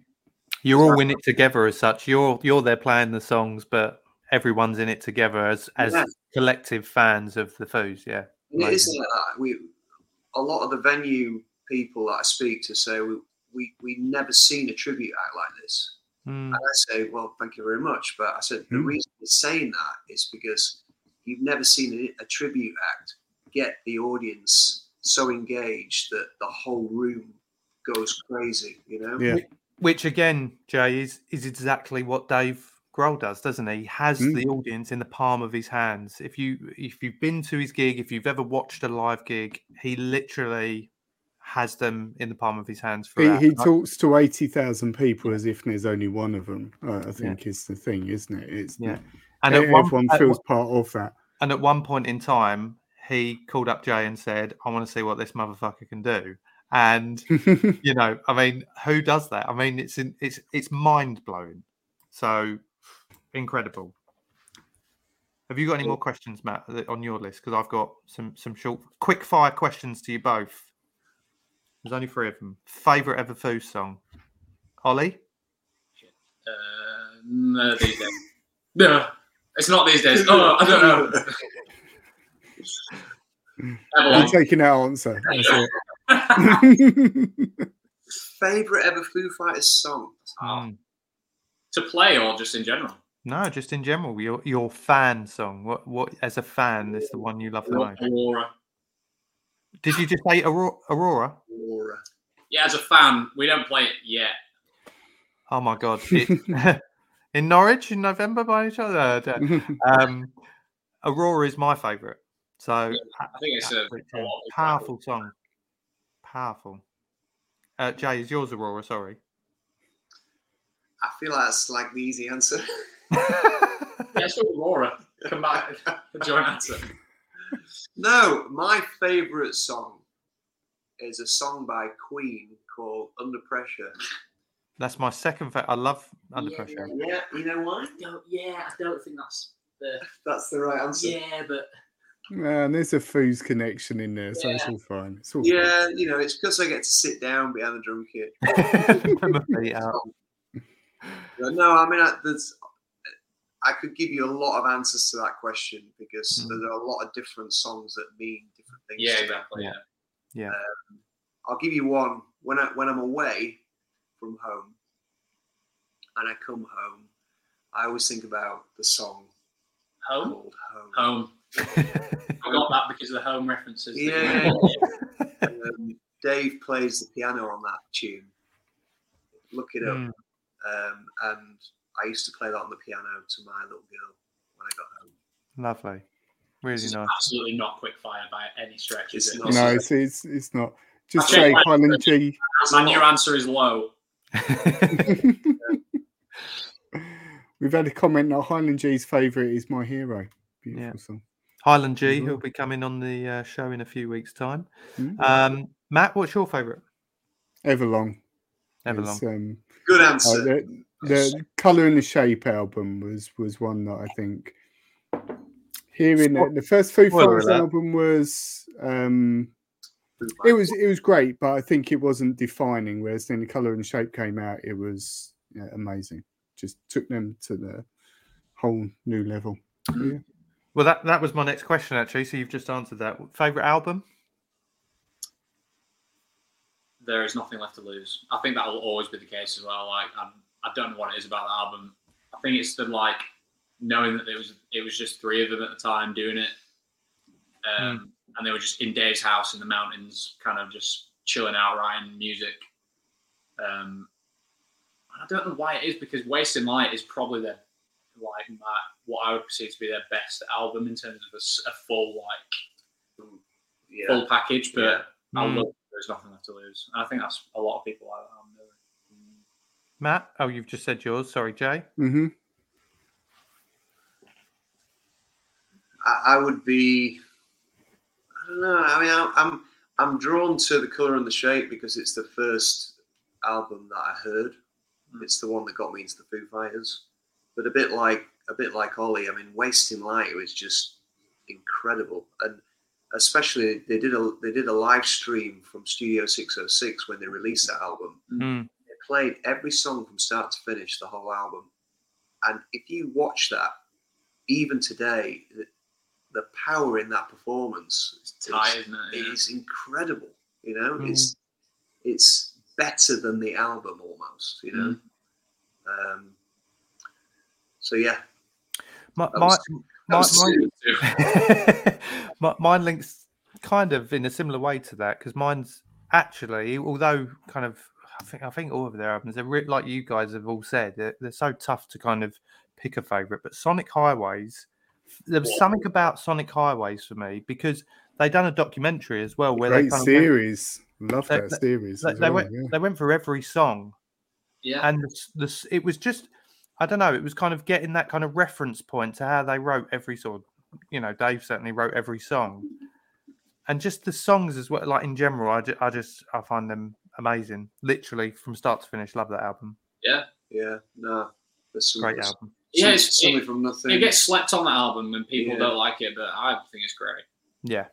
You're all in it together as such. You're you're there playing the songs, but everyone's in it together as as Yeah. collective fans of the Foos. Yeah. And it Amazing. isn't like that. We a lot of the venue people that I speak to say we we we never seen a tribute act like this. Mm. And I say, well, thank you very much. But I said the Mm. reason you're saying that is because you've never seen a, a tribute act get the audience so engaged that the whole room goes crazy. You know? Yeah. Which again, Jay, is is exactly what Dave Grohl does, doesn't he? He has Mm. the audience in the palm of his hands. If you if you've been to his gig, if you've ever watched a live gig, he literally has them in the palm of his hands He, he talks to 80,000 people as if there's only one of them, uh, I think is the thing, isn't it? It's Yeah. yeah. and at one, everyone at feels part of that. And at one point in time, he called up Jay and said, I want to see what this motherfucker can do. And, (laughs) you know, I mean, who does that? I mean, it's in, it's it's mind blowing. So incredible. Have you got any more questions, Matt, on your list? Because I've got some some short, quick fire questions to you both. There's only three of them. Favorite ever Foo song, Ollie? Uh, no, these days. (laughs) No, it's not these days. Oh, I don't know. I'm taking that answer. (laughs) That's it. (laughs) Favorite ever Foo Fighters song? Mm. to play or just in general? No, just in general, your your fan song. What what as a fan is the one you love the most? Aurora. Did you just say Aurora? Aurora? Laura. Yeah, as a fan, we don't play it yet. Oh my god! It, (laughs) (laughs) in Norwich in November by any chance? Uh, um, Aurora is my favourite. So I think it's a, absolute a lot tune. of people powerful song. Powerful. Uh, Jay, is yours Aurora? Sorry. I feel like that's like the easy answer. (laughs) (laughs) Yeah, it's called Aurora. Come back, a joint answer. No, my favourite song is a song by Queen called Under Pressure. That's my second favorite. I love Under Yeah, Pressure. Yeah, you know why? Don't, yeah, I don't think that's the. That's the right answer. Yeah, but Man, there's a foos connection in there, so it's all fine. It's all Yeah, you know, it's because I get to sit down behind the drum kit. (laughs) Put my feet (laughs) out. No, I mean, I, there's, I could give you a lot of answers to that question because Mm. there are a lot of different songs that mean different things. yeah, to me. exactly. Yeah. Yeah. I'll give you one when I when I'm away from home and I come home. I always think about the song Home, called Home. home. (laughs) I got that because of the home references. that Yeah. (laughs) Um, Dave plays the piano on that tune. Look it up. Mm. Um, and I used to play that on the piano to my little girl when I got home. Lovely. Really This is nice. absolutely not quick fire by any stretch, is it? No, it's, it's, it's not. Just Okay. say Highland G. And your answer is low. (laughs) We've had a comment that Highland G's favourite is My Hero. Beautiful Yeah. song. Highland G, who'll be coming on the uh, show in a few weeks' time. Mm. Um, Matt, what's your favourite? Everlong. Everlong. Um, Good uh, answer. the, the Colour and the Shape album was was one that I think hearing Spo- it, the first Foo spoiler Fighters album was um, it was it was great, but I think it wasn't defining. Whereas then the Colour and Shape came out, it was yeah, amazing. Just took them to the whole new level. Yeah. Well, that, that was my next question, actually. So you've just answered that. Favourite album? There is nothing left to lose. I think that will always be the case as well. Like I'm, I don't know what it is about the album. I think it's the like knowing that there was it was just three of them at the time doing it, um, and they were just in Dave's house in the mountains, kind of just chilling out, writing music. Um, I don't know why it is because Wasting Light is probably their like my, what I would perceive to be their best album in terms of a full like yeah. full package. But Yeah. I Mm. love there's nothing left to lose. And I think that's a lot of people like that. Aren't they? Matt, oh, you've just said yours. Sorry, Jay. hmm I, I would be. I don't know. I mean, I, I'm I'm drawn to the color and the shape because it's the first album that I heard. It's the one that got me into the Foo Fighters. But a bit like a bit like Ollie, I mean, Wasting Light was just incredible, and especially they did a they did a live stream from Studio 606 when they released that album. Mm. They played every song from start to finish, the whole album. And if you watch that, even today, the, the power in that performance It's tight, isn't it? is, Yeah. is incredible. You know, Mm. it's it's better than the album almost. You know. Mm. Um, so yeah, My, That my, my, my- serious too. Mi- mine links kind of in a similar way to that because mine's actually, although kind of, I think I think all of their albums, they're like you guys have all said, they're, they're so tough to kind of pick a favorite. But Sonic Highways, there was Yeah. something about Sonic Highways for me because they done a documentary as well where they Great kind of went, series. Love They- that series. they, as they well, went yeah. they went for every song Yeah. and the, s- the, it was just I don't know. It was kind of getting that kind of reference point to how they wrote every sort. of- You know, Dave certainly wrote every song, and just the songs as well. Like in general, I, ju- I just I find them amazing. Literally from start to finish, love that album. yeah. yeah, no, there's Great there's album. Yeah, some- it's- something it- from nothing. It gets slept on that album and people Yeah. don't like it, but I think it's great. Yeah,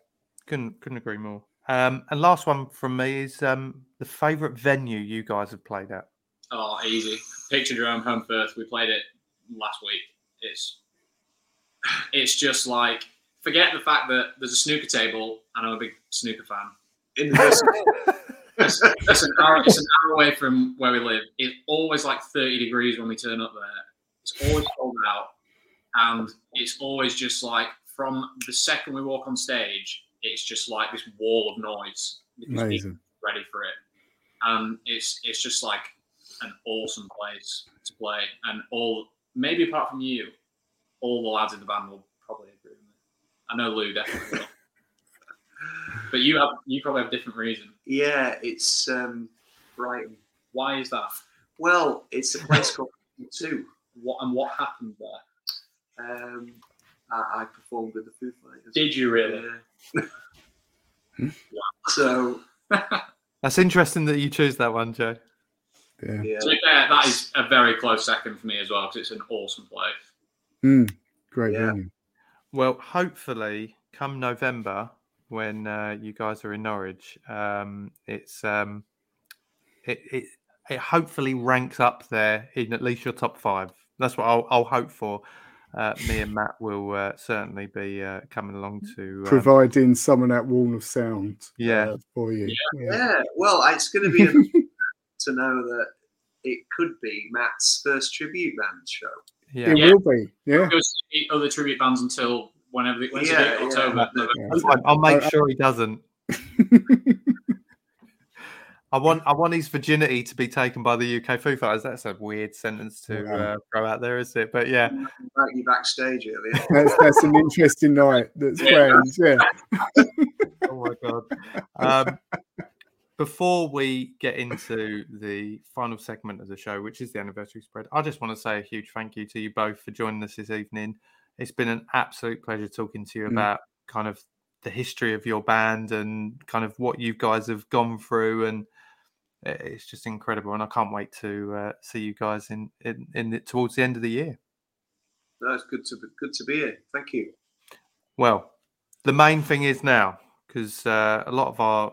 couldn't couldn't agree more. Um, and last one from me is um, the favorite venue you guys have played at. Oh, easy. Picturedrome, Home Firth. We played it last week. It's it's just like forget the fact that there's a snooker table and I'm a big snooker fan. University. (laughs) It's, it's an hour. It's an hour away from where we live. It's always like 30 degrees when we turn up there. It's always cold out, and it's always just like from the second we walk on stage, it's just like this wall of noise Amazing. ready for it, and it's it's just like an awesome place to play. And all maybe apart from you, all the lads in the band will probably agree with me. I know Lou definitely will. But you have you probably have a different reason. yeah, it's um, Brighton. Why is that? Well, it's a place called Two. What and what happened there? Um, I, I performed with the Foo Fighters. Did you really? Yeah. so That's interesting that you choose that one, Joe. Yeah. yeah, To be fair, that is a very close second for me as well because it's an awesome place. Mm, great Yeah. venue. Well, hopefully, come November when uh, you guys are in Norwich, um, it's um, it, it it hopefully ranks up there in at least your top five. That's what I'll, I'll hope for. Uh, me and Matt will uh, certainly be uh, coming along to. Um, Providing some of that wall of sound Yeah. uh, for you. Yeah. yeah. Well, it's going to be a, (laughs) to know that it could be Matt's first tribute band show. yeah, It Yeah. will be. Yeah. Other tribute bands until whenever the, when's Yeah, it? yeah. October. Yeah. November. Fine, I'll make I- I- sure he doesn't. (laughs) I want I want his virginity to be taken by the UK Foo Fighters. That's a weird sentence to Wow. uh, throw out there, is it? But yeah, Invite you backstage earlier. (laughs) That's that's an interesting night. That's Yeah. Yeah. (laughs) oh my god. Um, before we get into the final segment of the show, which is the anniversary spread, I just want to say a huge thank you to you both for joining us this evening. It's been an absolute pleasure talking to you Mm. about kind of the history of your band and kind of what you guys have gone through and it's just incredible and I can't wait to uh, see you guys in in, in the, towards the end of the year. No, it's good to be good to be here. Thank you. Well, the main thing is now because uh, a lot of our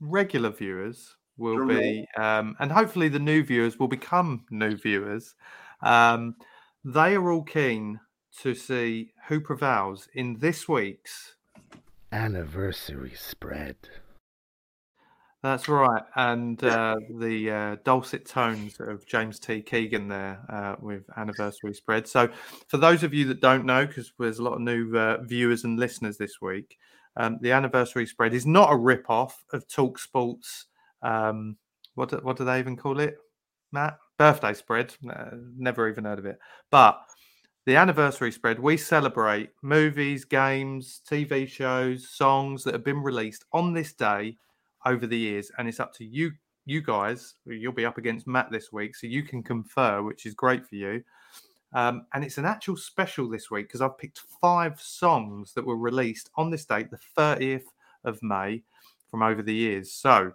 regular viewers will Drum be, um, and hopefully the new viewers will become new viewers. Um, they are all keen to see who prevails in this week's. Anniversary spread. That's right, and uh, the uh, dulcet tones of James T. Keegan there uh, with anniversary spread. So, for those of you that don't know, because there's a lot of new uh, viewers and listeners this week, um, the anniversary spread is not a rip-off of Talk Sports. Um, what do, what do they even call it, Matt? Birthday spread. Uh, never even heard of it. But the anniversary spread, we celebrate movies, games, TV shows, songs that have been released on this day over the years, and it's up to you, you guys. You'll be up against Matt this week, so you can confer, which is great for you. Um, and it's an actual special this week because I've picked five songs that were released on this date, the 30th of May, from over the years. So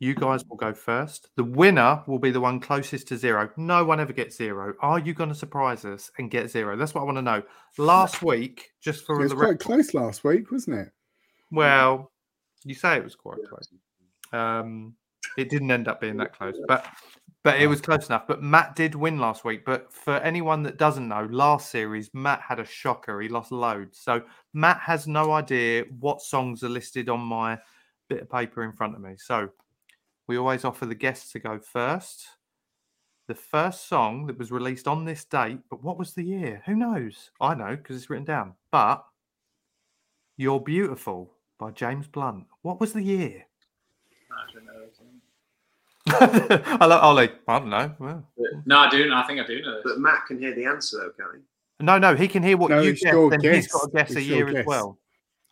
you guys will go first. The winner will be the one closest to zero. No one ever gets zero. Are you going to surprise us and get zero? That's what I want to know. Last week, just for It was the quite record, close last week, wasn't it? well, you say it was quite close. Um, it didn't end up being that close, but but it was close enough. But Matt did win last week. But for anyone that doesn't know, last series Matt had a shocker. He lost loads. So Matt has no idea what songs are listed on my bit of paper in front of me. So we always offer the guests to go first. The first song that was released on this date, but what was the year? Who knows? I know because it's written down. But You're Beautiful by James Blunt. What was the year? I don't know. (laughs) I love Ollie. I don't know. Well, No, I do. I think I do know this. But Matt can hear the answer, though, can he? no, no, he can hear what No, you it's guess, your then he's got to guess. guess a It's your year as well.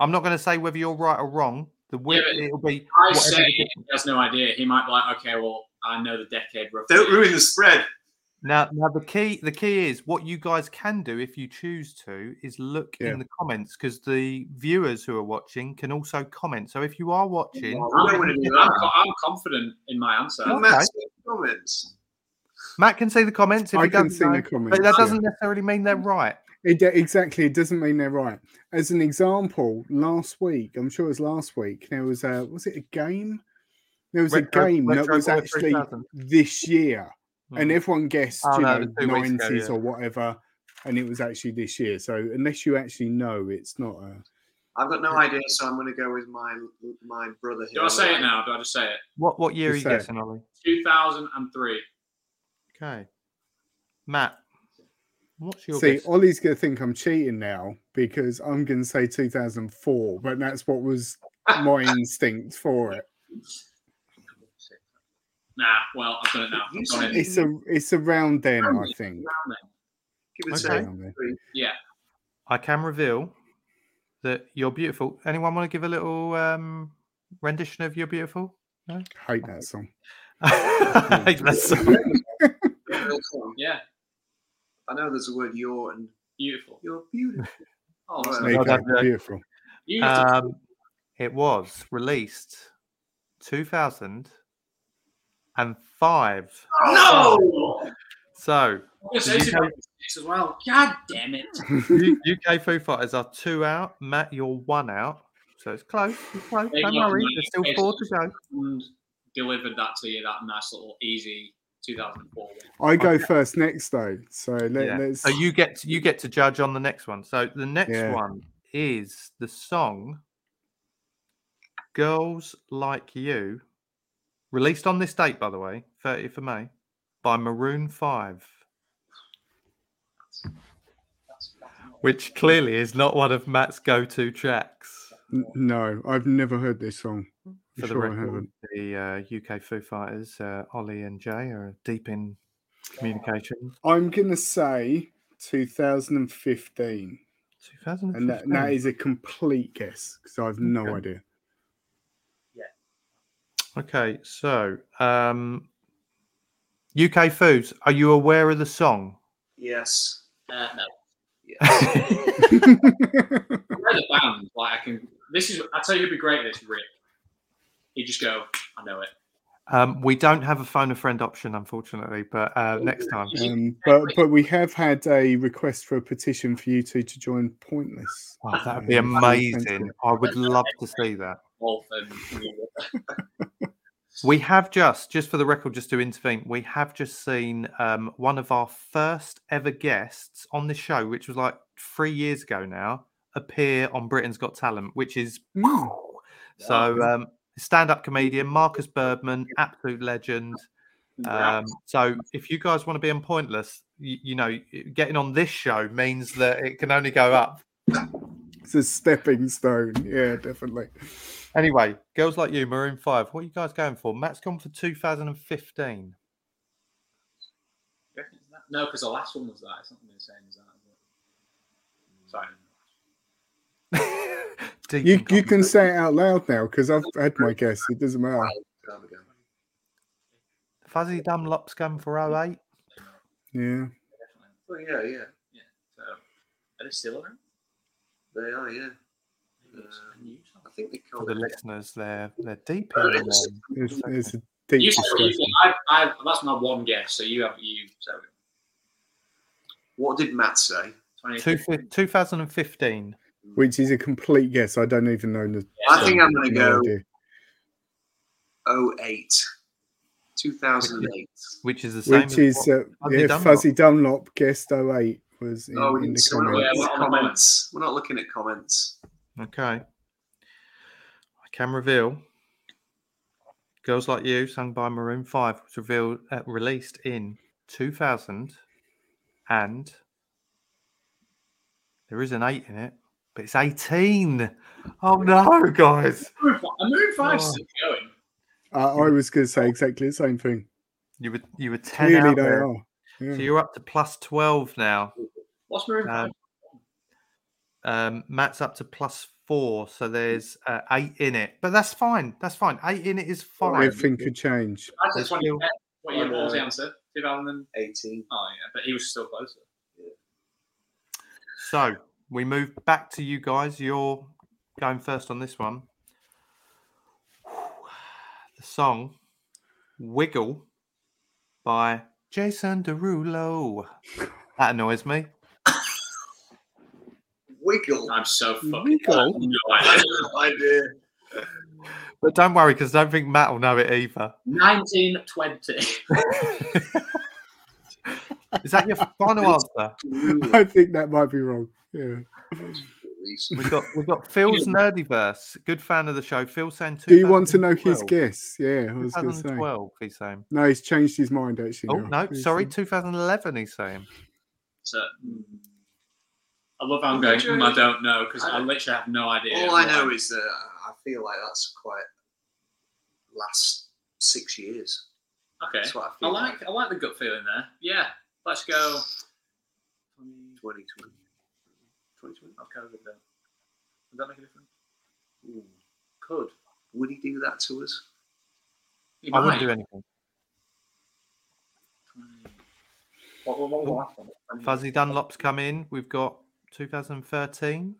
I'm not going to say whether you're right or wrong. The win, but it'll be. I whatever say he has no idea. He might be like, okay, well, I know the decade roughly. Don't ruin the spread. Now, now the key, the key is what you guys can do if you choose to is look Yeah. in the comments because the viewers who are watching can also comment. So if you are watching, I don't want to do I'm, I'm confident in my answer. Okay. Matt's comments. Matt can see the comments. If I he can doesn't see know, the comments. but that doesn't necessarily mean they're right. It do- exactly. It doesn't mean they're right. As an example, last week, I'm sure it was last week. There was a was it a game? There was Retro- a game that was actually this year, and Hmm. everyone guessed, Oh, you no, know, the two ago, nineties yeah. or whatever, and it was actually this year. So unless you actually know, it's not a. I've got no idea, so I'm going to go with my my brother here. Do I say it now? Do I just say it? What what year are you Just guessing, Ollie? 2003. Okay, Matt. What's your See, guess? Ollie's gonna think I'm cheating now because I'm gonna say 2004, but that's what was my (laughs) instinct for it. Nah, well, I've done it now. I've done said it. It's a it's around then, I think. Then. Give it Okay. a Around Yeah. I can reveal that you're beautiful. Anyone want to give a little um, rendition of "You're Beautiful"? Hate that song. (laughs) hate that song. (laughs) Yeah. I know there's a word "you're" and Beautiful. "you're beautiful." (laughs) Oh, Well, There you Well go, done, Joe. beautiful. beautiful. um, it was released 2005. no! So I'm going to say Did you 2006 as well. God damn it. (laughs) U- UK Foo Fighters are two out. Matt, you're one out. So it's close. It's close. Big Don't worry. There's still four to go. And delivered that to you, that nice little easy 2004. I go first next though, so let, Yeah. let's. So you get to, you get to judge on the next one. So the next Yeah. one is the song "Girls Like You," released on this date, by the way, 30th of May, by Maroon Five, That's, that's not- which clearly is not one of Matt's go-to tracks. No, I've never heard this song. For the sure record, the uh, UK Foo Fighters, uh, Ollie and Jay, are deep in communication. I'm gonna say 2015, 2015. and that, and that is a complete guess because I have no Okay. idea. Yeah. Okay, so um, UK Foods, are you aware of the song? Yes. Uh, no. Yes. (laughs) (laughs) I know the band. Like, I can. This is. I tell you, it'd be great at this, Rick. He'd just go, I know it. Um, we don't have a phone a friend option, unfortunately, but uh, next time. um, but but we have had a request for a petition for you two to join Pointless. Oh, that would be amazing. I would love to see that. (laughs) We have just, just for the record, just to intervene, we have just seen um, one of our first ever guests on the show, which was like three years ago now, appear on Britain's Got Talent, which is so um, stand-up comedian Marcus Birdman, absolute legend. Um, so if you guys want to be on Pointless, you, you know, getting on this show means that it can only go up. It's a stepping stone. Yeah, definitely. Anyway, girls like you, Maroon Five. What are you guys going for? Matt's gone for 2015. no, because the last one was that. It's not going to be the same as that. it? (laughs) Sorry. Deep You you can say it out loud now because I've had my guess. It doesn't matter. Time ago. Fuzzy Dunlop's going for 08. Yeah. Definitely. Oh yeah, yeah, Yeah. So are they still around? they are. Yeah, Maybe it's a new song. I think they For call the it. listeners, they're they're deep Oh, in. it's- um, There's, there's a deep You said discussion. I, I, that's my one guess. So you have you. So What did Matt say? 20, 2015. Which is a complete guess. I don't even know. The, I think I'm going to go idea. 08, 2008. which is the same. Which is what uh, Fuzzy yeah, Dunlop. Fuzzy Dunlop guessed 08 was in, Oh, in the so comments. looking Yeah, at we're not comments. We're not looking at comments. Okay. I can reveal. Girls Like You, sung by Maroon 5, was revealed, uh, released in 2000. And there is an 8 in it, but it's 18. Oh no, guys. I moon Five Oh. still going. Uh, I was going to say exactly the same thing. You were you were 10 Clearly, out they there. are. Yeah. So you're up to plus 12 now. What's Maroon Um, Um, Matt's up to plus four, so there's uh, eight in it, but that's fine. That's fine. Eight in it is fine. Everything could change. I said there's 20. What year what was the answer? 2000. and- 18. Oh yeah, but he was still closer. So we move back to you guys. You're going first on this one. The song "Wiggle" by Jason Derulo. That annoys me. Wiggle. I'm so fucking. Wiggle? No I idea. have no idea. But don't worry, because I don't think Matt will know it either. 1920. (laughs) Is that your final answer? I think that might be wrong. Yeah. (laughs) We've got we've got (laughs) Phil's Nerdiverse, good fan of the show. Phil saying Do you want to know his guess? Yeah, I was going to say. 2012, he's saying. No, he's changed his mind actually. Oh now. no, He's- sorry, 2011. He's saying. So, mm, I love how I'm going. "Hmm, I don't know because I literally have no idea. All I know I'm- is that I feel like that's quite last six years. okay. That's what I I feel like. I like the gut feeling there. Yeah. Let's go. 2020. 2020. I'll go with that. Would that make a difference? Ooh, could. Would he do that to us? He I wouldn't might. do anything. What, what, what was the last one? Fuzzy Dunlop's come in. We've got 2013.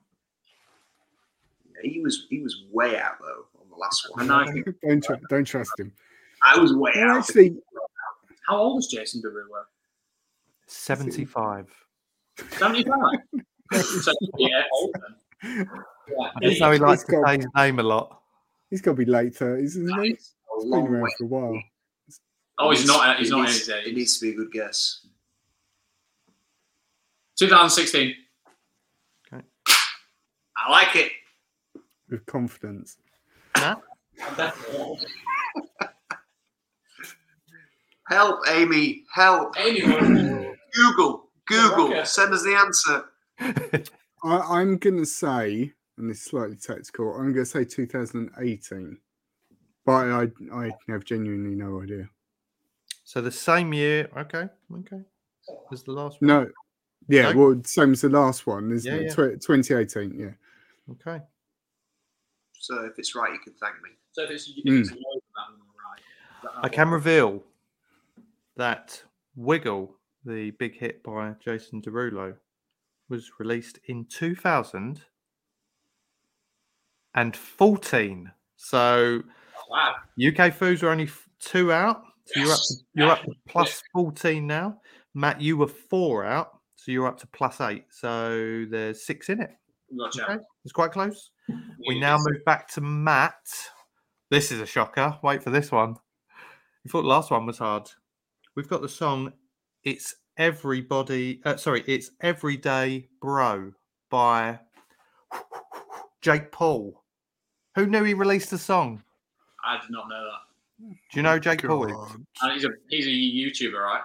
Yeah, he was he was way out though on the last one. (laughs) (laughs) Don't tr- don't trust him. I was way Well, out. actually, how old is Jason Derulo? 75. 75. (laughs) so, yeah, old then. I he likes to He's say his name a lot. he's got to be late thirties, isn't he? He's been around way. for a while. Oh, he's not. He's It not in needs- his It needs to be a good guess. 2016. Okay. I like it. With confidence. Matt? Help, Amy. Help. Anyone? Google. Google. Send us the answer. (laughs) I, I'm going to say, and this is slightly tactical, I'm going to say 2018. But I, I have genuinely no idea. So the same year. Okay. Okay. Was the last one? No. Yeah, No? well, same as the last one, isn't Yeah, it? yeah. Tw- 2018, yeah. Okay. So if it's right, you can thank me. So if it's, if Mm. it's lower than that, then right. Is that how I can reveal that Wiggle, the big hit by Jason Derulo, was released in 2014. So oh, Wow. UK foods are only two out. So you're up to, you're up to plus 14 now. Matt, you were four out. So you're up to plus eight. So there's six in it. Gotcha. Okay. It's quite close. We now move back to Matt. This is a shocker. Wait for this one. You thought the last one was hard. We've got the song It's Everybody, uh, sorry, It's Everyday Bro by Jake Paul. Who knew he released a song? I did not know that. Do you know who Jake Paul is? God. He's a he's a YouTuber, right?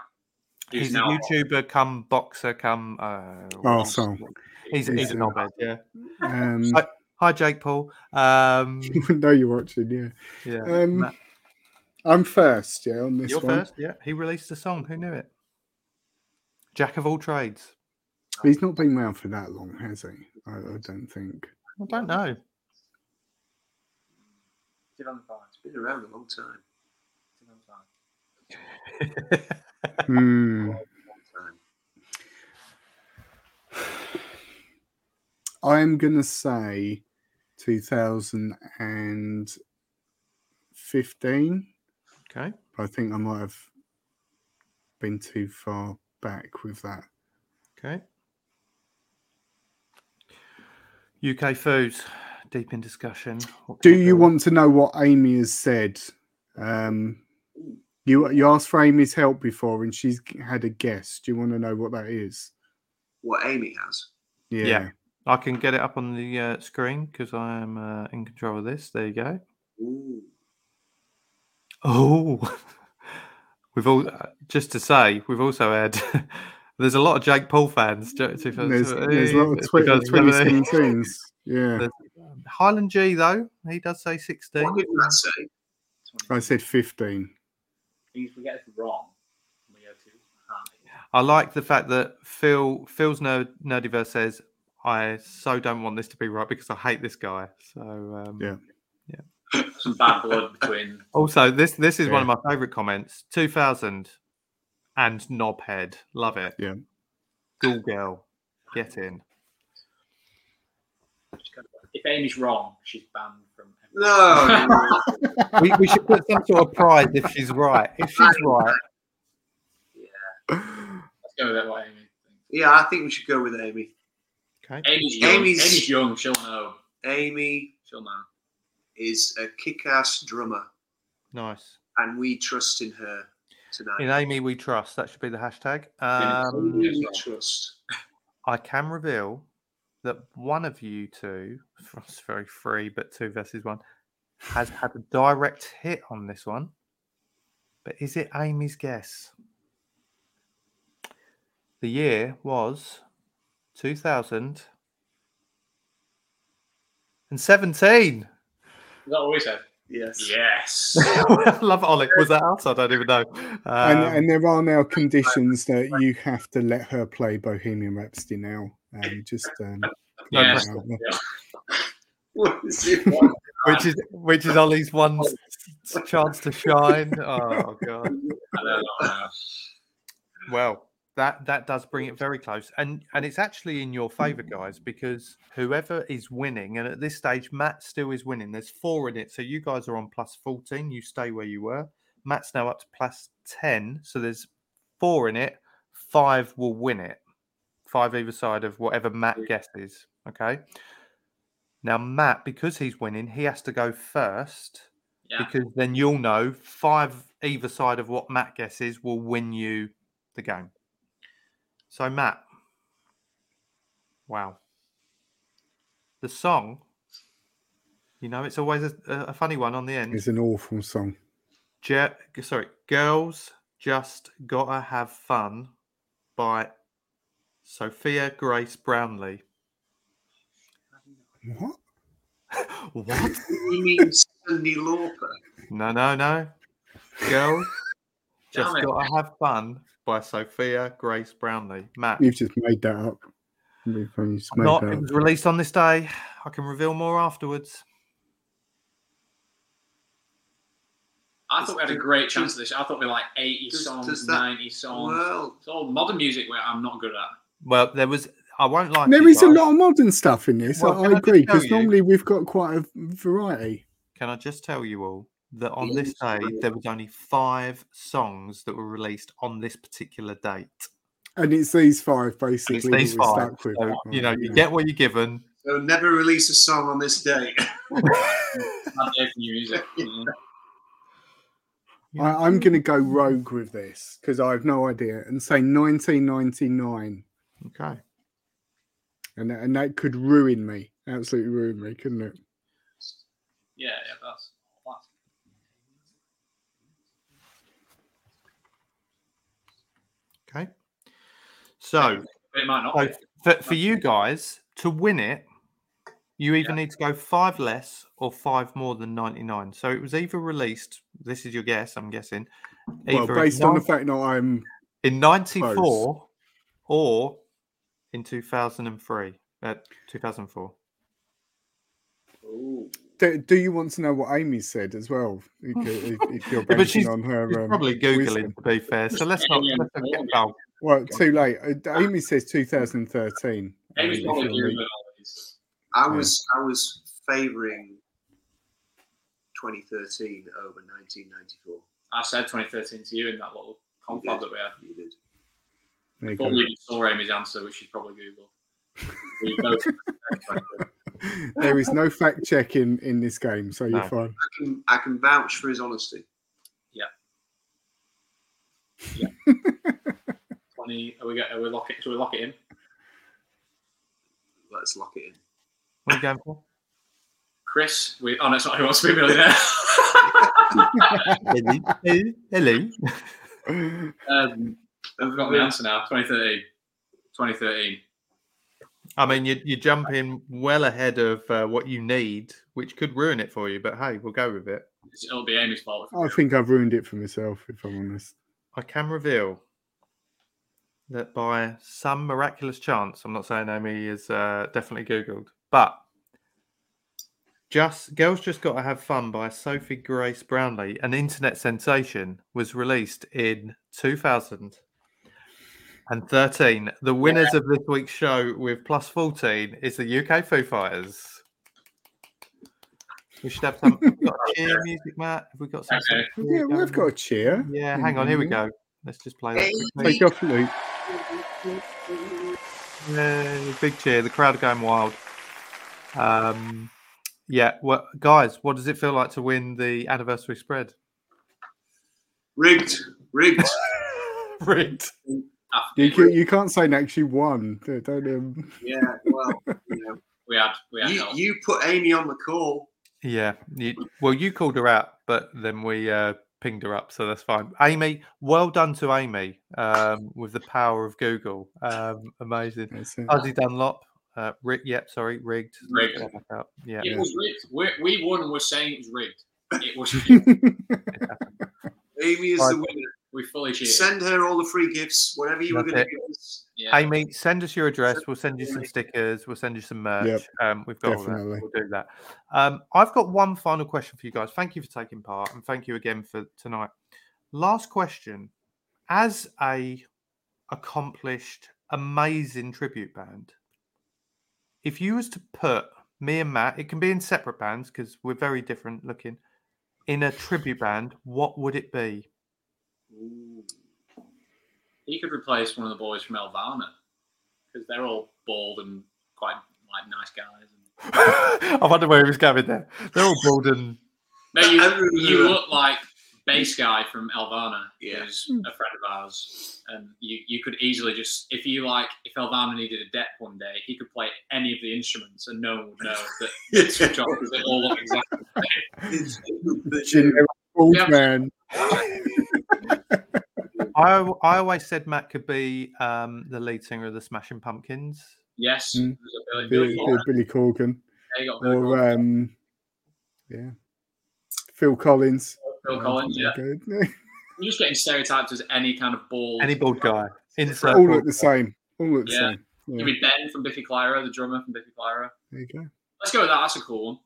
Who's He's a now- YouTuber, come boxer, come. Uh, Oh, he's- so he's, he's he's a a- knobhead, yeah. um, Hi- Hi, Jake Paul. Um, (laughs) know you're watching, yeah. yeah. Um, I'm first, yeah, on this You're one. first, yeah. He released a song. Who knew it? Jack of all trades. He's not been around for that long, has he? I, I don't think. I don't know. 2005. It's been around a long time. 2005. (laughs) Hmm. Long (sighs) time. I'm gonna say 2015. Okay. I think I might have been too far back with that. Okay. UK Foos, deep in discussion. What Do you want to know what Amy has said? Um, you you asked for Amy's help before, and she's had a guess. Do you want to know what that is? What Amy has. Yeah. Yeah. I can get it up on the uh, screen because I am uh, in control of this. There you go. Ooh. Oh, (laughs) we've all uh, just to say we've also had. (laughs) there's a lot of Jake Paul fans. There's, there's a lot of Twitter 2017. 2017s. Yeah, There's- Highland G though he does say 16. What did Matt say? I said 15. If we get it wrong, we go too high. I like the fact that Phil Phil's nerd, nerdiverse says I so don't want this to be right because I hate this guy. So um, Yeah. Some bad blood between. (laughs) Also, this this is one of my favorite comments. Two thousand and knobhead, love it. Yeah. Ghoul girl, get in. If Amy's wrong, she's banned from. (laughs) No. no. we, we should put some sort of prize if she's right. If she's (laughs) right, yeah, Let's go with that. What Amy yeah, I think we should go with Amy. okay. Amy's young. Amy's- Amy's, young. She'll know. Amy She'll know. Is a kick-ass drummer, Nice. and we trust in her tonight. In Amy, we trust. That should be the hashtag. Um, we trust. I can reveal that one of you two, (laughs) it's very free, but two versus one, has had a direct hit on this one. But is it Amy's guess? The year was 2017. Is that what we said? Yes. Yes. I (laughs) love it, Ollie. Was that us? I don't even know. and, Um, and there are now conditions that you have to let her play Bohemian Rhapsody now. Um, just um, yes. out. What is it? (laughs) which is which is Ollie's one s- s- chance to shine. Oh god. I don't know. Well, that that does bring it very close, and and it's actually in your favour, mm-hmm. guys, because whoever is winning, and at this stage, Matt still is winning. There's four in it, so you guys are on plus fourteen. You stay where you were. Matt's now up to plus ten, so there's four in it. Five will win it. Five either side of whatever Matt guesses. Okay. Now Matt, because he's winning, he has to go first Yeah. because then you'll know five either side of what Matt guesses will win you the game. So, Matt, wow. The song, you know, it's always a, a funny one on the end. It's an awful song. Ge- sorry, Girls Just Gotta Have Fun by Sophia Grace Brownlee. What? (laughs) what? You mean Cyndi Lauper? No, no, no. Girls Just Gotta Have Fun by Sophia Grace Brownlee. Matt. You've just made that up. Made Not, that it up. was released on this day. I can reveal more afterwards. I thought we had a great chance of this. I thought we were like 80 Does- songs, does 90 songs. Well, It's all modern music where I'm not good at. Well, there was. I won't lie. to There a lot of modern stuff in this. Well, I, I I agree because normally we've got quite a variety. Can I just tell you all that on this day there was only five songs that were released on this particular date. And it's these five basically it's these five. with. So, Right, you know, you yeah. get what you're given. so never release a song on this date. Day (laughs) (laughs) for new music. (laughs) Mm. I, I'm going to go rogue with this because I have no idea and say 1999. Okay. And, that- and that could ruin me. Absolutely ruin me, couldn't it? Yeah, yeah, that's, that's Okay. So, but it might not. so for, for you guys to win it, you either need to go five less or five more than 99. So it was either released, this is your guess, I'm guessing, Well, in based on the fact that I'm in 94 or in 2003 uh, 2004 Ooh. do, do you want to know what Amy said as well? If, if- if you're (laughs) Yeah, but she's, on her, she's um, probably googling wisdom. to be fair. So let's not. Yeah, Let's not get involved. Well, too late. Uh, Amy says 2013. Amy's probably if you're Googling re- all these. I Yeah. was I was favouring 2013 over 1994. I said 2013 to you in that little confab that we had. You did. There you Before we saw Amy's answer, which is probably Google. We both said 2013. there is no fact checking in this game, so you're No. fine. I can I can vouch for his honesty. (laughs) 20. Are we, go, are we lock it? Should we lock it in? Let's lock it in. What are you going for? Chris, we, oh no, it's not Who Wants to Be a Millionaire. (laughs) Hello. Hello. um, I've got the answer now. 2013. 2013. I mean, you, you're jumping well ahead of uh, what you need, which could ruin it for you. But hey, we'll go with it. It'll be Amy's fault. I think I've ruined it for myself, if I'm honest. I can reveal that by some miraculous chance, I'm not saying Amy is uh, definitely Googled, but just Girls Just Got to Have Fun by Sophie Grace Brownlee, an internet sensation, was released in 2013. The winners of this week's show with plus 14 is the UK Foo Fighters. We should have some have we got cheer (laughs) music, Matt. Have we got some? Okay. sort of cheer Yeah, we've got a cheer. Yeah, hang on. Here we go. Let's just play that. quickly. Take off Luke. Yay, big cheer. The crowd are going wild. Um, yeah, well, guys, what does it feel like to win the anniversary spread? Rigged, rigged. (laughs) Rigged. You, can, you can't say next you won. Don't, don't, um, yeah, well, you know, we had, we had you, you put Amy on the call. Yeah. You, well, you called her out, but then we uh, pinged her up, so that's fine. Amy, well done to Amy um, with the power of Google. Um, amazing. that's. Ozzy Dunlop. Uh, Rick, yep, sorry, rigged. Rigged. get that back up. Yeah. It was rigged. we we won and we're saying it was rigged. It was. (laughs) (laughs) Amy is Right. the winner. we fully cheated. Send her all the free gifts, whatever you were going to give us. Yeah. Amy, send us your address. We'll send you some stickers. We'll send you some merch. Yep, um, we've got all that. We'll do that. Um, I've got one final question for you guys. Thank you for taking part, and thank you again for tonight. Last question: As a accomplished, amazing tribute band, if you was to put me and Matt, it can be in separate bands because we're very different looking. In a tribute band, what would it be? Ooh. He could replace one of the boys from Elvana because they're all bald and quite like nice guys. (laughs) I wonder where he was going there. They're all bald and No, you, you look like bass guy from Elvana, Yeah. who's a friend of ours, and you, you could easily just if you like if Elvana needed a deck one day, he could play any of the instruments and no one would know that they'd switch off because they all look exactly the same. It's- the- Generic bald Yeah. man. (laughs) I I always said Matt could be um, the lead singer of the Smashing Pumpkins. Yes, Mm. a Billy, Billy, Billy, Billy Corgan. yeah, you got Billy Or, Corgan, um, yeah. Phil Collins. Phil Collins. Yeah, Good. you're (laughs) just getting stereotyped as any kind of bald. Any bald guy. Insert All bald look the same. All look the Yeah. same. Yeah, Maybe Ben from Biffy Clyro, the drummer from Biffy Clyro. there you go. Let's go with that. That's a cool one.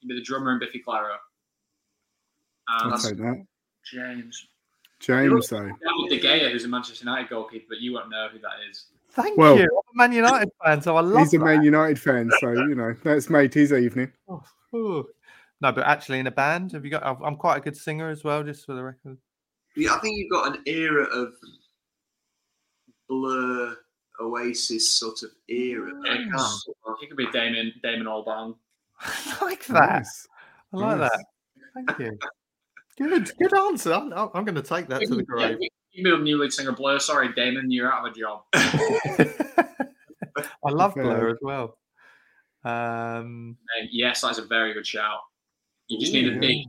You'd be the drummer in Biffy Clyro. And I'll take that. James. James, though. David De Gea, who's a Manchester United goalkeeper, but you won't know who that is. Thank Well- you. I'm a Man United fan, so I love He's a that. Man United fan, so, you know, that's made his evening. (laughs) Oh, oh. No, but actually in a band, have you got? I'm- I'm quite a good singer as well, just for the record. Yeah, I think you've got an era of Blur, Oasis sort of era. I Mm. can't- could be Damon Damon Albarn. (laughs) I like that. Nice. I like Nice. that. Thank you. Good, good answer. I'm, I'm going to take that to the grave. You be the new lead singer Blur. Sorry, Damon, you're out of a job. (laughs) (laughs) I love Fair. Blur as well. Um, And yes, that's a very good shout. You just need a big,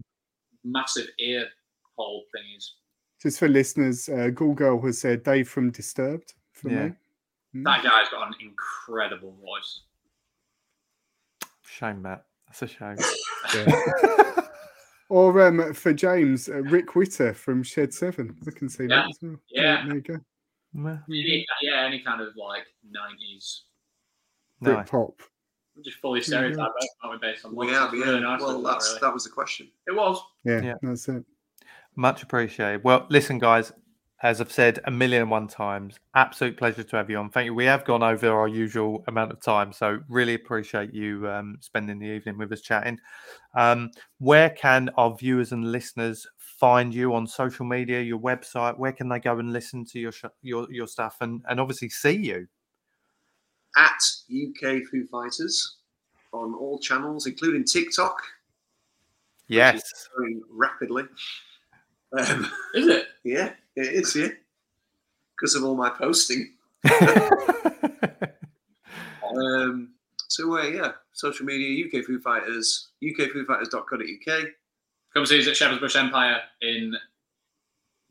massive ear hole thingies. Just for listeners, uh, Ghoul Girl has said Dave from Disturbed for Yeah. me. Mm. That guy's got an incredible voice. shame, Matt. That's a shame. (laughs) Or um, for James, uh, Rick Witter from Shed 7. I can see Yeah. that as well. Yeah. There you go. Any, yeah, any kind of like 90s. Brit nice. pop. We're just fully stereotyped, aren't we, based on We looks? have, yeah. really nice well, that, that's really. that was the question. It was. Yeah, Yeah. that's it. Much appreciated. Well, listen, guys, as I've said a million and one times, absolute pleasure to have you on. Thank you. We have gone over our usual amount of time, so really appreciate you um, spending the evening with us chatting. Um, where can our viewers and listeners find you on social media, your website? Where can they go and listen to your sh- your your stuff and and obviously see you? At UK Foo Fighters on all channels, including TikTok, Yes. growing rapidly. Um, Is it? (laughs) yeah, it is. Yeah, because of all my posting. (laughs) Um, so uh, yeah, social media, UK Foo Fighters, ukfoofighters.co.uk. Come see us at Shepherd's Bush Empire in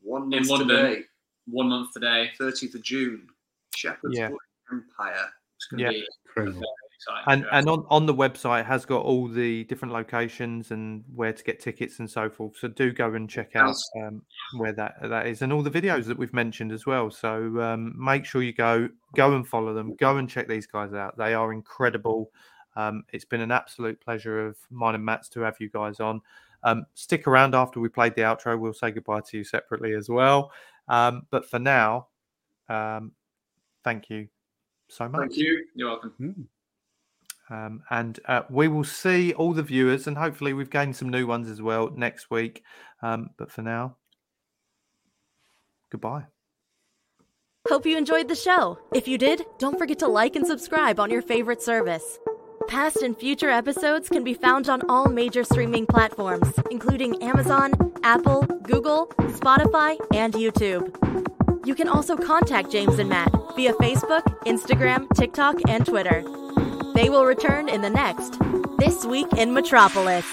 One In London. today, one month today. 30th of June. Shepherd's Yeah. Bush Empire. It's going to Yeah. be Incredible. Very exciting. and yeah. and on, on the website has got all the different locations and where to get tickets and so forth so do go and check out um, where that that is and all the videos that we've mentioned as well so um, make sure you go go and follow them go and check these guys out they are incredible um, it's been an absolute pleasure of mine and matt's to have you guys on um, stick around after we played the outro we'll say goodbye to you separately as well um, but for now um, thank you so much Thank you. You're welcome. Mm. Um, and uh, we will see all the viewers, and hopefully we've gained some new ones as well next week. Um, but for now, goodbye. Hope you enjoyed the show. If you did, don't forget to like and subscribe on your favorite service. Past and future episodes can be found on all major streaming platforms, including Amazon, Apple, Google, Spotify, and YouTube. You can also contact James and Matt via Facebook, Instagram, TikTok, and Twitter. They will return in the next This Week in Metropolis.